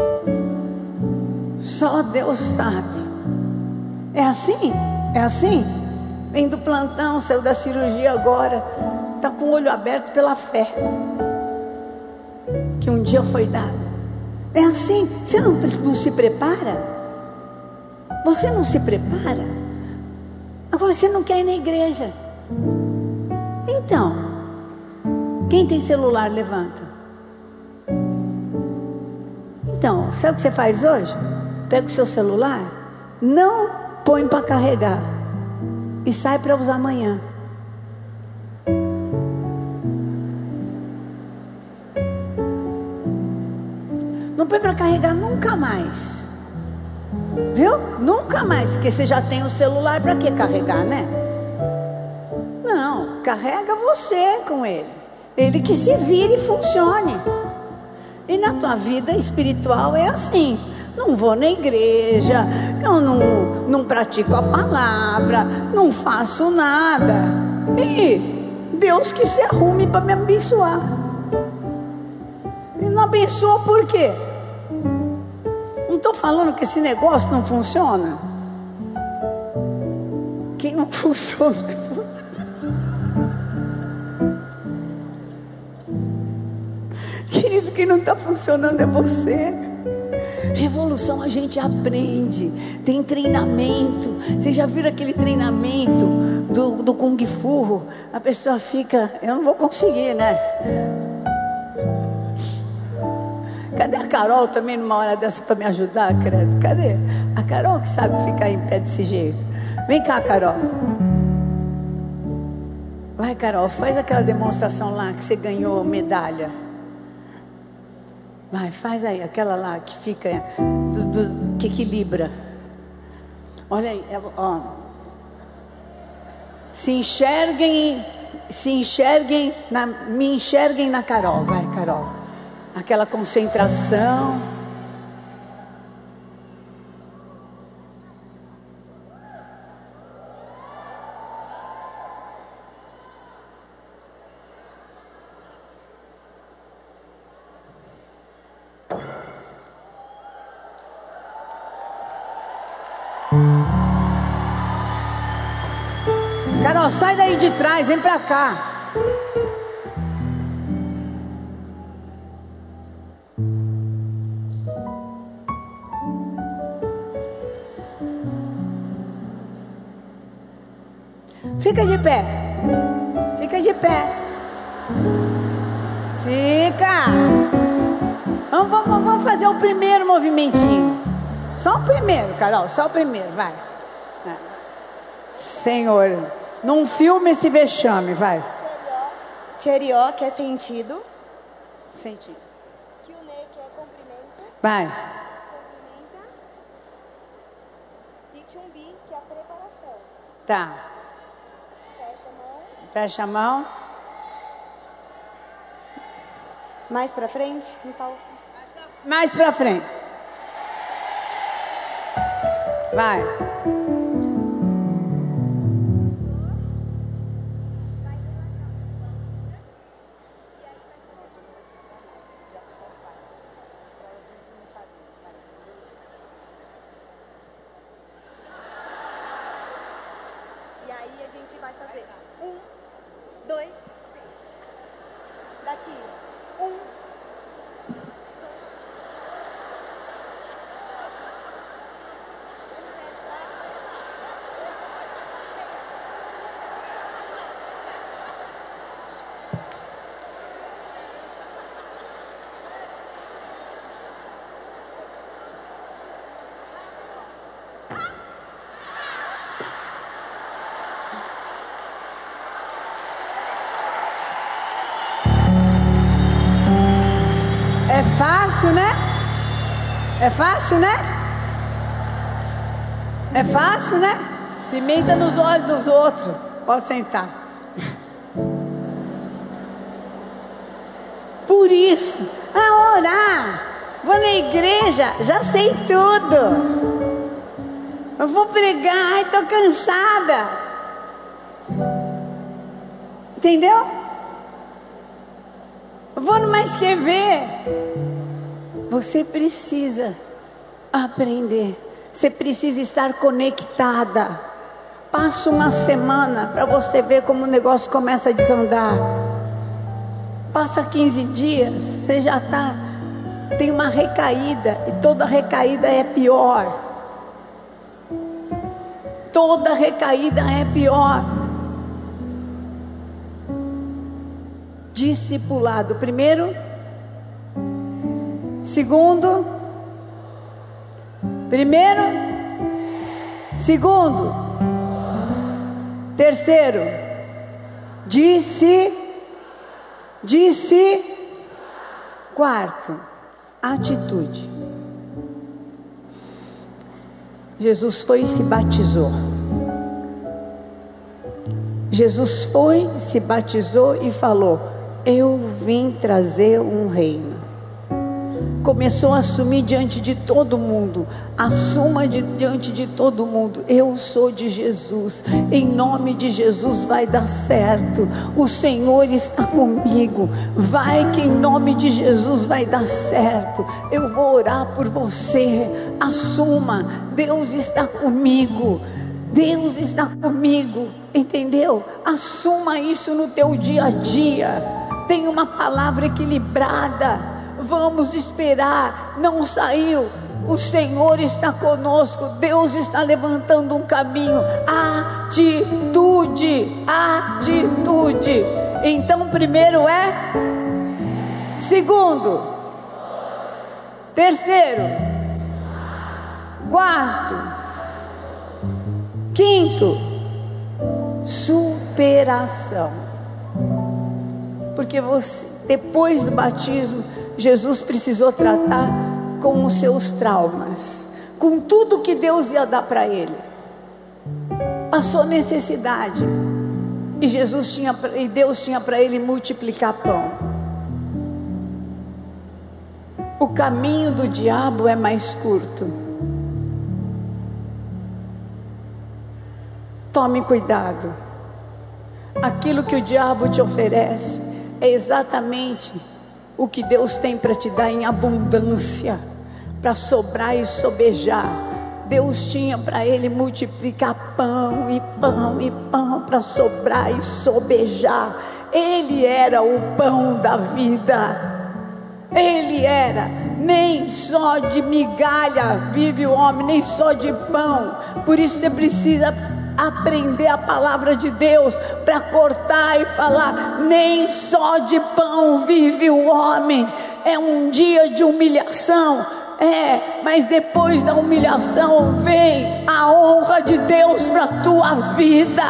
Só Deus sabe. É assim? É assim? Vem do plantão, saiu da cirurgia agora está com o olho aberto pela fé que um dia foi dado. É assim, você não, não se prepara? Você não se prepara? Agora você não quer ir na igreja. Então, quem tem celular, levanta. Então, sabe o que você faz hoje? Pega o seu celular, não põe para carregar e sai para usar amanhã. Não põe para carregar nunca mais. Viu? Nunca mais, porque você já tem o celular para que carregar, né? Não, carrega você com ele. Ele que se vire e funcione. E na tua vida espiritual é assim. Não vou na igreja, eu não, não pratico a palavra, não faço nada. E Deus que se arrume para me abençoar. E não abençoa por quê? Não estou falando que esse negócio não funciona. Quem não funciona. Querido, quem não está funcionando é você. Revolução a gente aprende, tem treinamento. Você já viu aquele treinamento do, do Kung Fu? A pessoa fica, eu não vou conseguir, né? Cadê a Carol também numa hora dessa para me ajudar, credo? Cadê? A Carol que sabe ficar em pé desse jeito. Vem cá, Carol. Vai, Carol, faz aquela demonstração lá que você ganhou medalha. Vai, faz aí, aquela lá que fica, do, do, que equilibra. Olha aí, é, ó. Se enxerguem, se enxerguem, na, me enxerguem na Carol. Vai, Carol aquela concentração. Carol, sai daí de trás, vem pra cá. Fica de pé. Fica de pé. Fica. Vamos, vamos, vamos fazer o primeiro movimentinho. Só o primeiro, Carol. Só o primeiro, vai. É. Senhor, não filme esse vexame, vai. Tcherió, que é sentido. Sentido. Kyune, que é comprimento. Vai. Comprimenta. E Chumbi, que é a preparação. Tá. Fecha a mão. Mais pra frente. Então, Mais pra frente. Vai. É fácil, né? É fácil, né? Pimenta nos olhos dos outros. Pode sentar. Por isso, a orar. Vou na igreja, já sei tudo. Eu vou pregar, ai, estou cansada. Entendeu? Eu vou numa escrever. Você precisa aprender. Você precisa estar conectada. Passa uma semana para você ver como o negócio começa a desandar. Passa 15 dias, você já está. Tem uma recaída. E toda recaída é pior. Toda recaída é pior. discipulado. Primeiro, segundo, primeiro, segundo, terceiro, disse, disse, quarto, atitude. Jesus foi e se batizou. Jesus foi, se batizou e falou: Eu vim trazer um reino. Começou a assumir diante de todo mundo, assuma de, diante de todo mundo: Eu sou de Jesus, em nome de Jesus vai dar certo. O Senhor está comigo, vai que em nome de Jesus vai dar certo. Eu vou orar por você, assuma: Deus está comigo. Deus está comigo, entendeu? Assuma isso no teu dia a dia. Tem uma palavra equilibrada. Vamos esperar. Não saiu. O Senhor está conosco. Deus está levantando um caminho. Atitude, atitude. Então, primeiro é. Segundo. Terceiro. Quarto. Quinto, superação. Porque você, depois do batismo, Jesus precisou tratar com os seus traumas, com tudo que Deus ia dar para ele. Passou necessidade. E Jesus tinha e Deus tinha para ele multiplicar pão. O caminho do diabo é mais curto. Tome cuidado. Aquilo que o diabo te oferece é exatamente o que Deus tem para te dar em abundância, para sobrar e sobejar. Deus tinha para ele multiplicar pão e pão e pão para sobrar e sobejar. Ele era o pão da vida. Ele era, nem só de migalha vive o homem, nem só de pão. Por isso você precisa aprender a palavra de Deus para cortar e falar: nem só de pão vive o homem. É um dia de humilhação. É, mas depois da humilhação vem a honra de Deus para tua vida.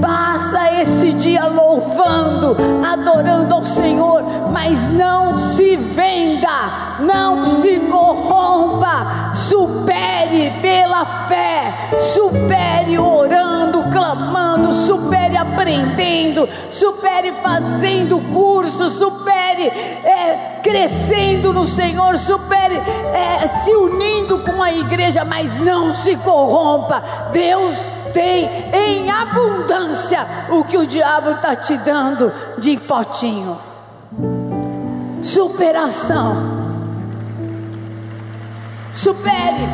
Passa esse dia louvando, adorando ao Senhor, mas não se venda, não se corrompa, supere pela fé, supere orando, clamando, supere aprendendo, supere fazendo curso, supere é, crescendo no Senhor, supere é, se unindo com a igreja, mas não se corrompa. Deus tem em abundância o que o diabo está te dando de potinho. Superação. Supere.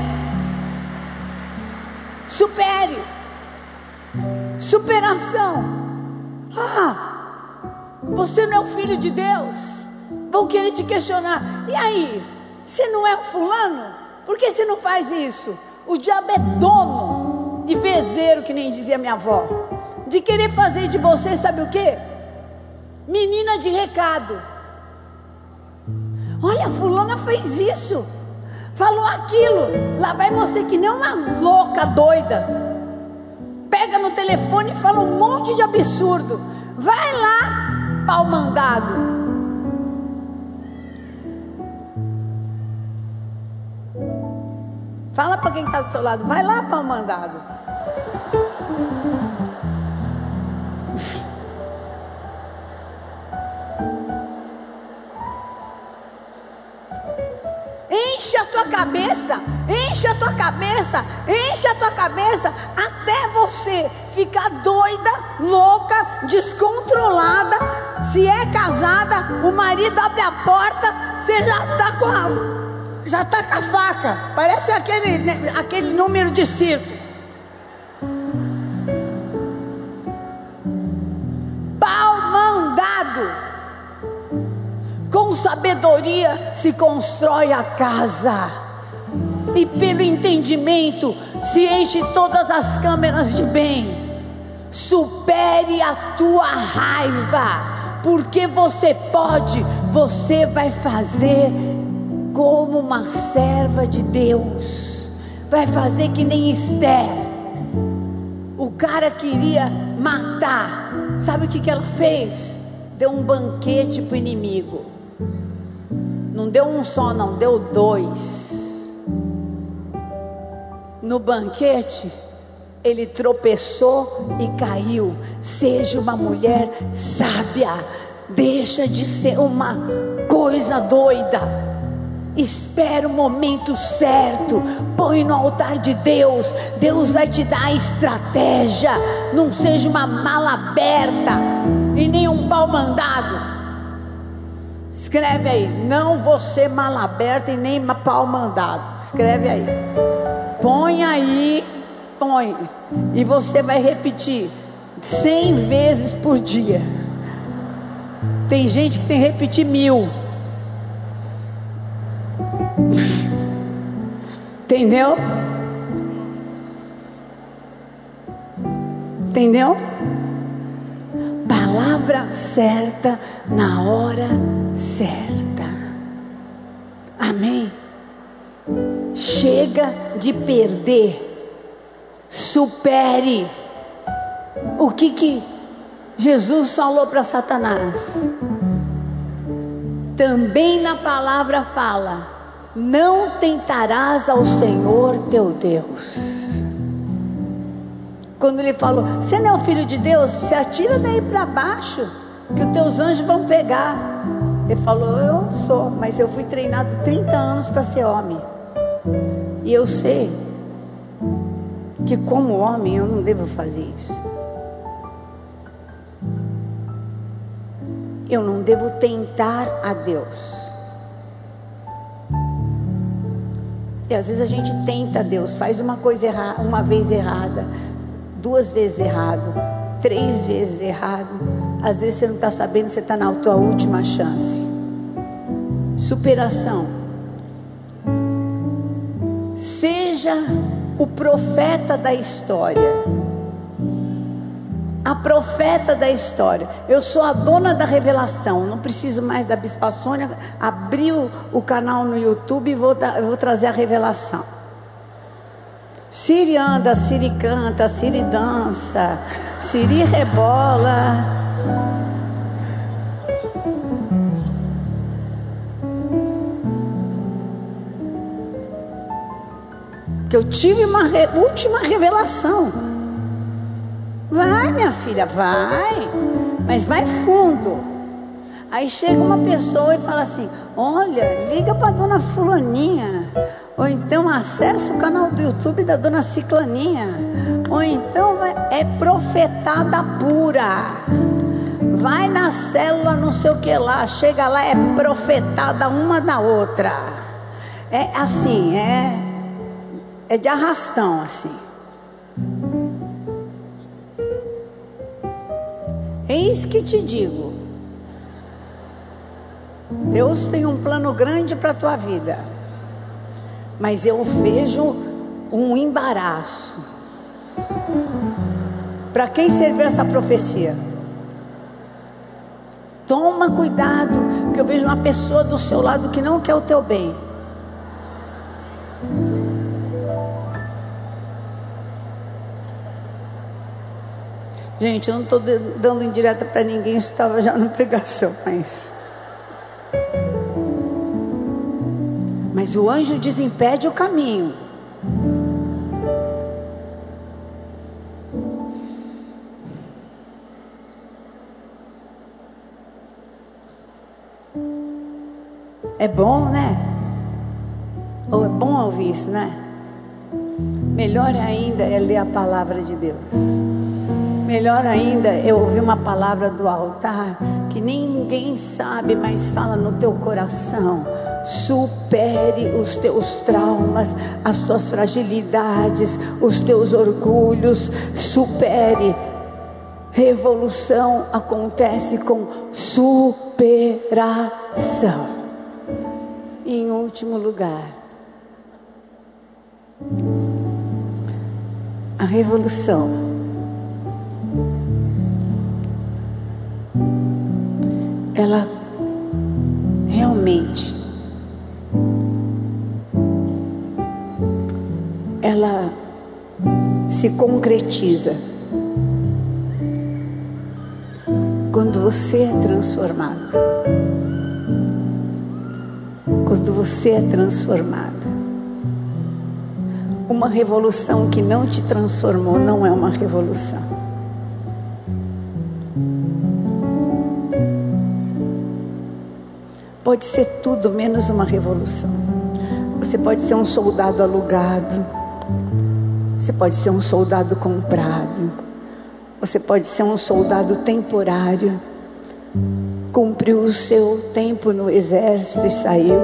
Supere. Superação. Ah, você não é o filho de Deus. Vão querer te questionar. E aí? Você não é o fulano? Por que você não faz isso? O diabo é dono e vezeiro, que nem dizia minha avó. De querer fazer de você, sabe o que? Menina de recado. Olha, fulana fez isso. Falou aquilo. Lá vai você que nem uma louca doida. Pega no telefone e fala um monte de absurdo. Vai lá, pau mandado. Fala para quem está do seu lado, vai lá, pau mandado. Tua cabeça, enche a tua cabeça, enche a tua cabeça, até você ficar doida, louca, descontrolada. Se é casada, o marido abre a porta, você já está com a, já tá com a faca. Parece aquele, né, aquele número de circo. Sabedoria se constrói a casa, e pelo entendimento se enche todas as câmeras de bem. Supere a tua raiva, porque você pode, você vai fazer como uma serva de Deus, vai fazer que nem Esther. O cara queria matar, sabe o que, que ela fez? Deu um banquete para o inimigo. Não deu um só, não, deu dois. No banquete, ele tropeçou e caiu. Seja uma mulher sábia, deixa de ser uma coisa doida. Espera o momento certo, põe no altar de Deus. Deus vai te dar a estratégia. Não seja uma mala aberta e nem um pau mandado. Escreve aí, não vou ser mala aberta e nem pau mandado. Escreve aí. Põe aí, põe. E você vai repetir cem vezes por dia. Tem gente que tem que repetir mil. Entendeu? Entendeu? Palavra certa na hora certa. Amém. Chega de perder. Supere. O que que Jesus falou para Satanás? Também na palavra fala: Não tentarás ao Senhor teu Deus. Quando ele falou: Você não é o filho de Deus? Se atira daí para baixo, que os teus anjos vão pegar. Ele falou: Eu sou, mas eu fui treinado 30 anos para ser homem. E eu sei que, como homem, eu não devo fazer isso. Eu não devo tentar a Deus. E às vezes a gente tenta a Deus, faz uma coisa errada, uma vez errada, duas vezes errado, três vezes errado. Às vezes você não está sabendo, você está na tua última chance. Superação. Seja o profeta da história. A profeta da história. Eu sou a dona da revelação. Não preciso mais da Bispa Sônia. Abriu o canal no YouTube e vou, vou trazer a revelação. Siri anda, Siri canta, Siri dança, Siri rebola. Que eu tive uma re, última revelação. Vai, minha filha, vai, mas vai fundo. Aí chega uma pessoa e fala assim: Olha, liga para dona Fulaninha. Ou então acessa o canal do YouTube da dona Ciclaninha. Ou então é profetada pura. Vai na célula, não sei o que lá. Chega lá, é profetada uma da outra. É assim, é, é de arrastão assim. Eis que te digo. Deus tem um plano grande para a tua vida. Mas eu vejo um embaraço. Para quem serviu essa profecia? Toma cuidado, que eu vejo uma pessoa do seu lado que não quer o teu bem. Gente, eu não estou dando indireta para ninguém, isso estava já na pregação, mas. Mas o anjo desimpede o caminho. É bom, né? Ou é bom ouvir isso, né? Melhor ainda é ler a palavra de Deus. Melhor ainda é ouvir uma palavra do altar que ninguém sabe, mas fala no teu coração. Supere os teus traumas, as tuas fragilidades, os teus orgulhos. Supere. Revolução acontece com superação. Em último lugar, a revolução ela realmente ela se concretiza quando você é transformado. Quando você é transformado. Uma revolução que não te transformou não é uma revolução. Pode ser tudo menos uma revolução. Você pode ser um soldado alugado, você pode ser um soldado comprado, você pode ser um soldado temporário, cumpriu o seu tempo no exército e saiu.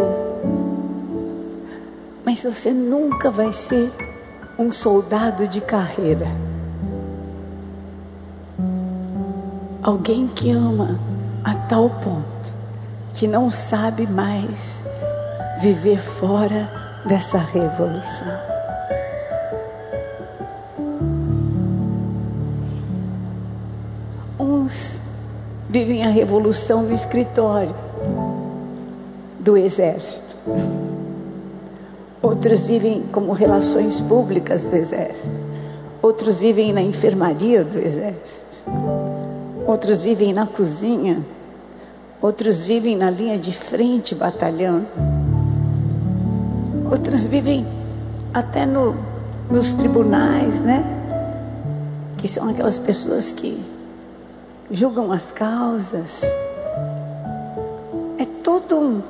Mas você nunca vai ser um soldado de carreira. Alguém que ama a tal ponto que não sabe mais viver fora dessa revolução. Uns vivem a revolução no escritório do exército. Outros vivem como relações públicas do exército. Outros vivem na enfermaria do exército. Outros vivem na cozinha Outros vivem na linha de frente batalhando. Outros vivem até no, nos tribunais, né? Que são aquelas pessoas que julgam as causas. É todo um.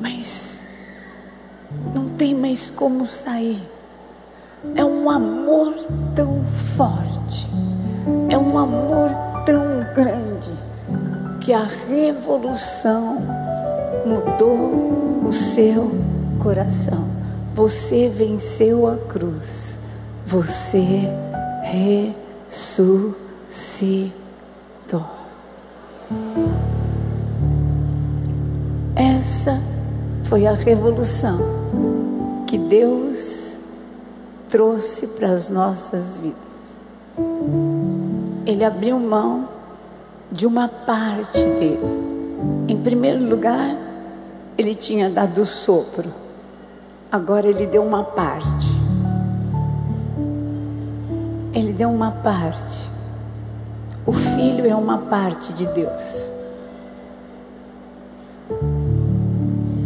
Mas não tem mais como sair. É um amor tão forte. É um amor tão grande que a revolução mudou o seu coração. Você venceu a cruz. Você ressuscitou. Essa foi a revolução que Deus trouxe para as nossas vidas ele abriu mão de uma parte dele. Em primeiro lugar, ele tinha dado o sopro, agora ele deu uma parte. Ele deu uma parte. O filho é uma parte de Deus.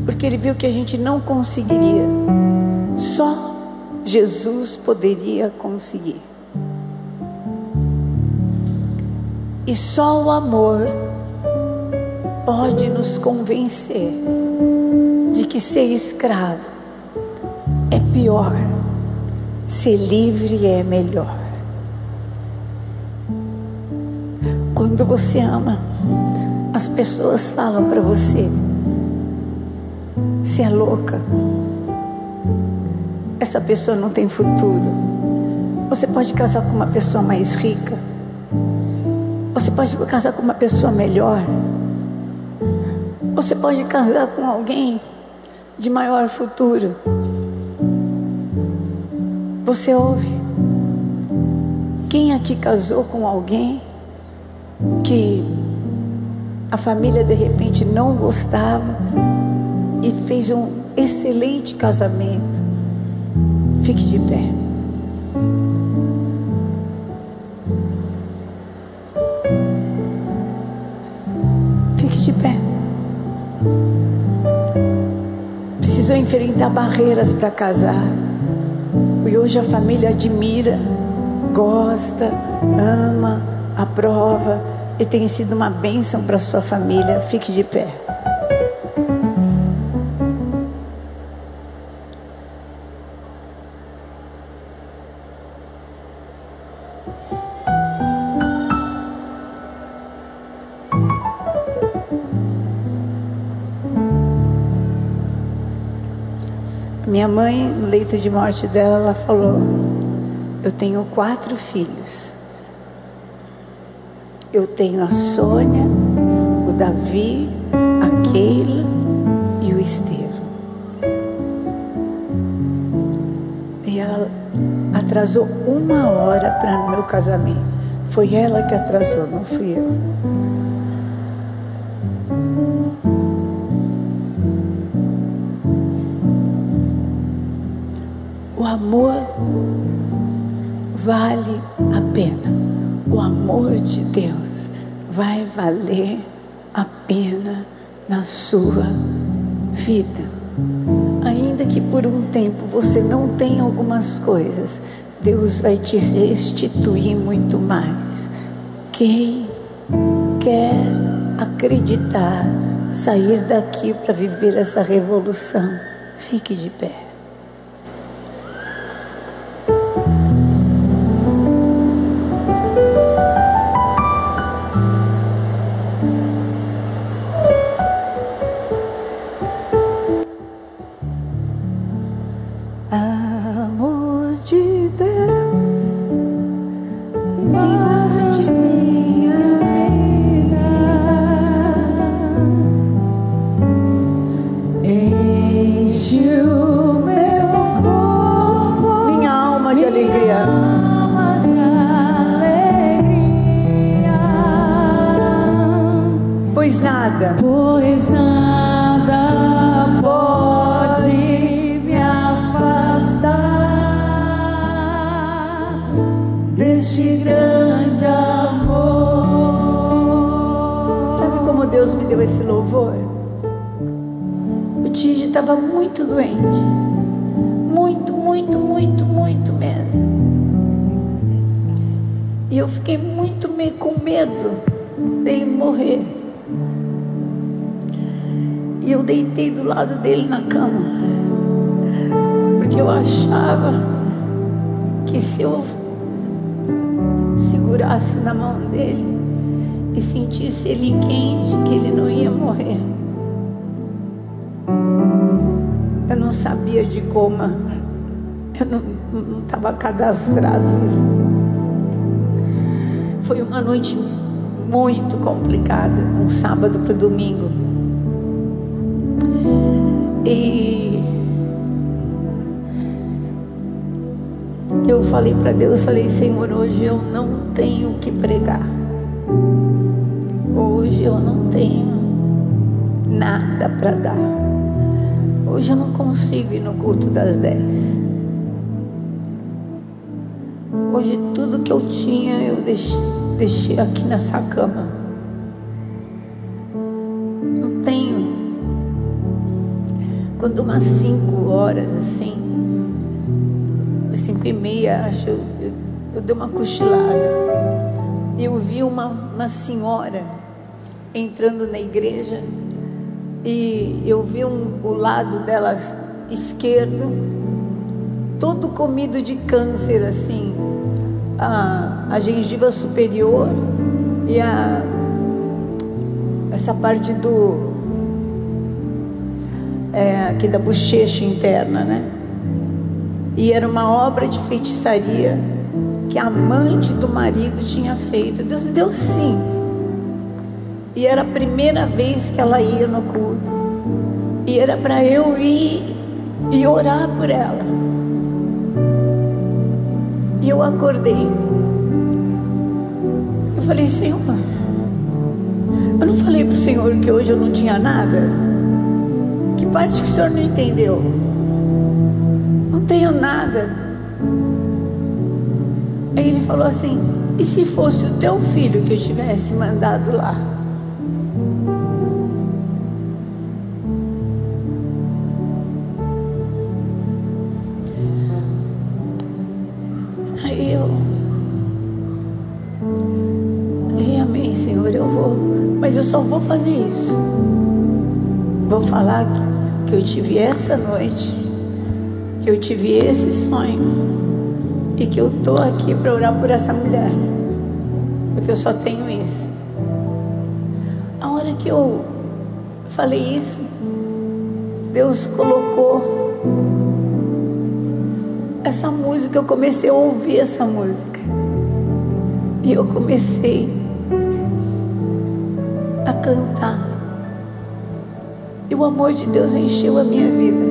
Porque ele viu que a gente não conseguiria, só Jesus poderia conseguir. E só o amor pode nos convencer de que ser escravo é pior, ser livre é melhor. Quando você ama, as pessoas falam para você: você é louca, essa pessoa não tem futuro, Você pode casar com uma pessoa mais rica. Você pode casar com uma pessoa melhor. Você pode casar com alguém de maior futuro. Você ouve? Quem aqui casou com alguém que a família de repente não gostava e fez um excelente casamento? Fique de pé. De pé. Precisou enfrentar barreiras para casar. E hoje a família admira, gosta, ama, aprova e tem sido uma bênção para sua família. Fique de pé. Minha mãe, no leito de morte dela, ela falou: Eu tenho quatro filhos. Eu tenho a Sônia, o Davi, a Keila e o Estevam. E ela atrasou uma hora para o meu casamento. Foi ela que atrasou, não fui eu. Amor vale a pena. O amor de Deus vai valer a pena na sua vida. Ainda que por um tempo você não tenha algumas coisas, Deus vai te restituir muito mais. Quem quer acreditar, sair daqui para viver essa revolução, fique de pé. Achava que se eu segurasse na mão dele e sentisse ele quente, que ele não ia morrer. Eu não sabia de coma. Eu não estava cadastrado. Foi uma noite muito complicada, um sábado para o domingo. Eu falei para Deus, falei, Senhor, hoje eu não tenho o que pregar. Hoje eu não tenho nada para dar. Hoje eu não consigo ir no culto das dez. Hoje tudo que eu tinha eu deixei, deixei aqui nessa cama. Não tenho. Quando umas cinco horas assim, cinco e meia, acho, eu, eu, dei uma cochilada. Eu vi uma, uma senhora entrando na igreja e eu vi um, o lado dela esquerdo todo comido de câncer assim a, a gengiva superior e a essa parte do é, aqui da bochecha interna né e era uma obra de feitiçaria que a amante do marido tinha feito. Deus me deu sim. E era a primeira vez que ela ia no culto. E era para eu ir e orar por ela. E eu acordei. Eu falei, Senhor, eu não falei para o Senhor que hoje eu não tinha nada? Que parte que o Senhor não entendeu? Tenho nada. Aí ele falou assim: e se fosse o teu filho que eu tivesse mandado lá? Aí eu amém, Senhor, eu vou, mas eu só vou fazer isso. Vou falar que eu tive essa noite, que eu tive esse sonho e que eu estou aqui para orar por essa mulher, porque eu só tenho isso. A hora que eu falei isso, Deus colocou essa música, eu comecei a ouvir essa música. E eu comecei a cantar. E o amor de Deus encheu a minha vida.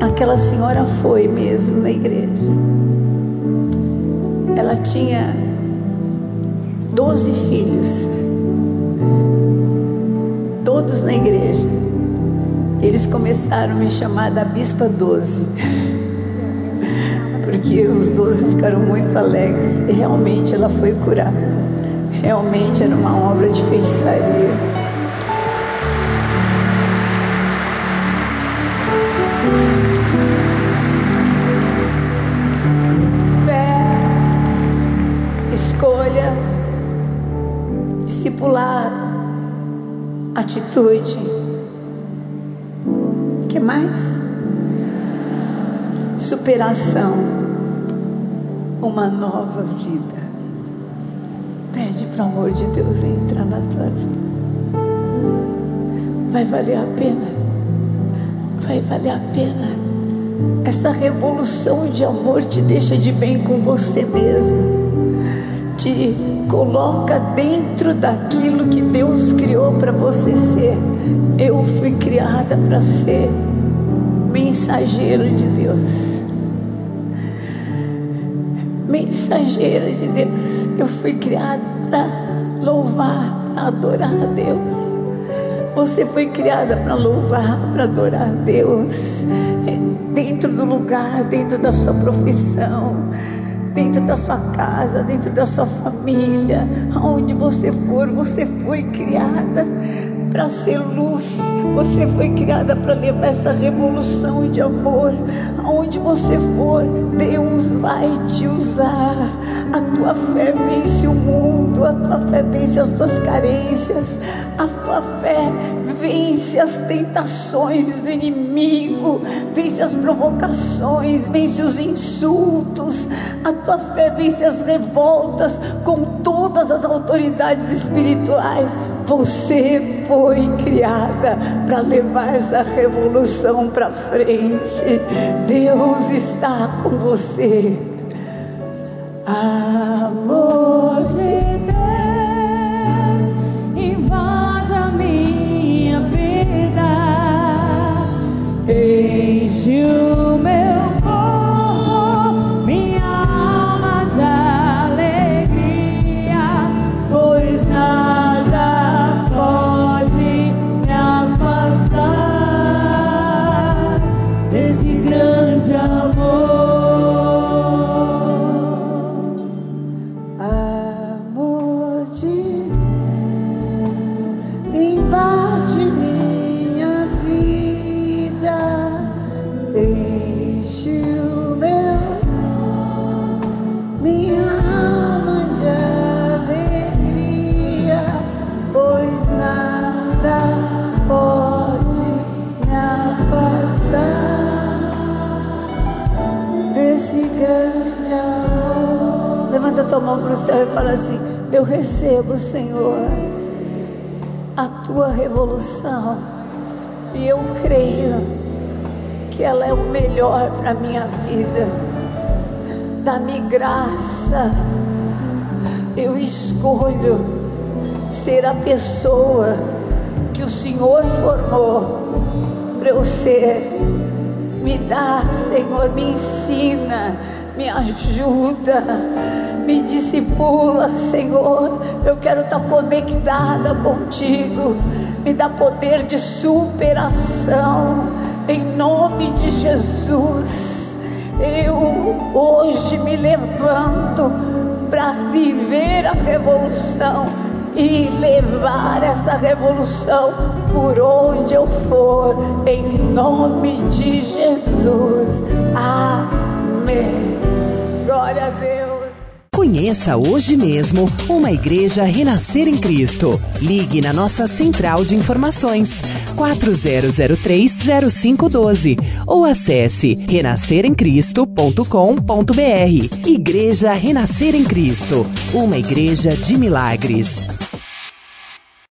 Aquela senhora foi mesmo na igreja. Ela tinha doze filhos, todos na igreja. Eles começaram a me chamar da Bispa Doze porque os doze ficaram muito alegres e realmente ela foi curada. Realmente era uma obra de feitiçaria. Atitude. O que mais? Superação uma nova vida. Pede para o amor de Deus entrar na tua vida. Vai valer a pena. Vai valer a pena. Essa revolução de amor te deixa de bem com você mesmo. Te coloca dentro daquilo que Deus criou para você ser. Eu fui criada para ser mensageiro de Deus mensageira de Deus. Eu fui criada para louvar, para adorar a Deus. Você foi criada para louvar, para adorar a Deus. Dentro do lugar, dentro da sua profissão, dentro da sua casa, dentro da sua família, aonde você for, você foi criada para ser luz. Você foi criada para levar essa revolução de amor. Aonde você for, Deus vai te usar. A tua fé vence o mundo, a tua fé vence as tuas carências, a tua fé vence as tentações do inimigo, vence as provocações, vence os insultos. A tua fé vence as revoltas com todas as autoridades espirituais. Você foi criada para levar essa revolução para frente. Deus está com você. Amor de Deus enche mão para o céu e fala assim: Eu recebo, Senhor, a tua revolução e eu creio que ela é o melhor para a minha vida. dá-me graça. Eu escolho ser a pessoa que o Senhor formou para eu ser. Me dá, Senhor, me ensina, me ajuda, me discipula, Senhor. Eu quero estar conectada contigo. Me dá poder de superação, em nome de Jesus. Eu hoje me levanto para viver a revolução e levar essa revolução por onde eu for, em nome de Jesus. Amém. Glória a Deus. Conheça hoje mesmo uma igreja Renascer em Cristo. Ligue na nossa central de informações 40030512 ou acesse renasceremcristo.com.br. Igreja Renascer em Cristo, uma igreja de milagres.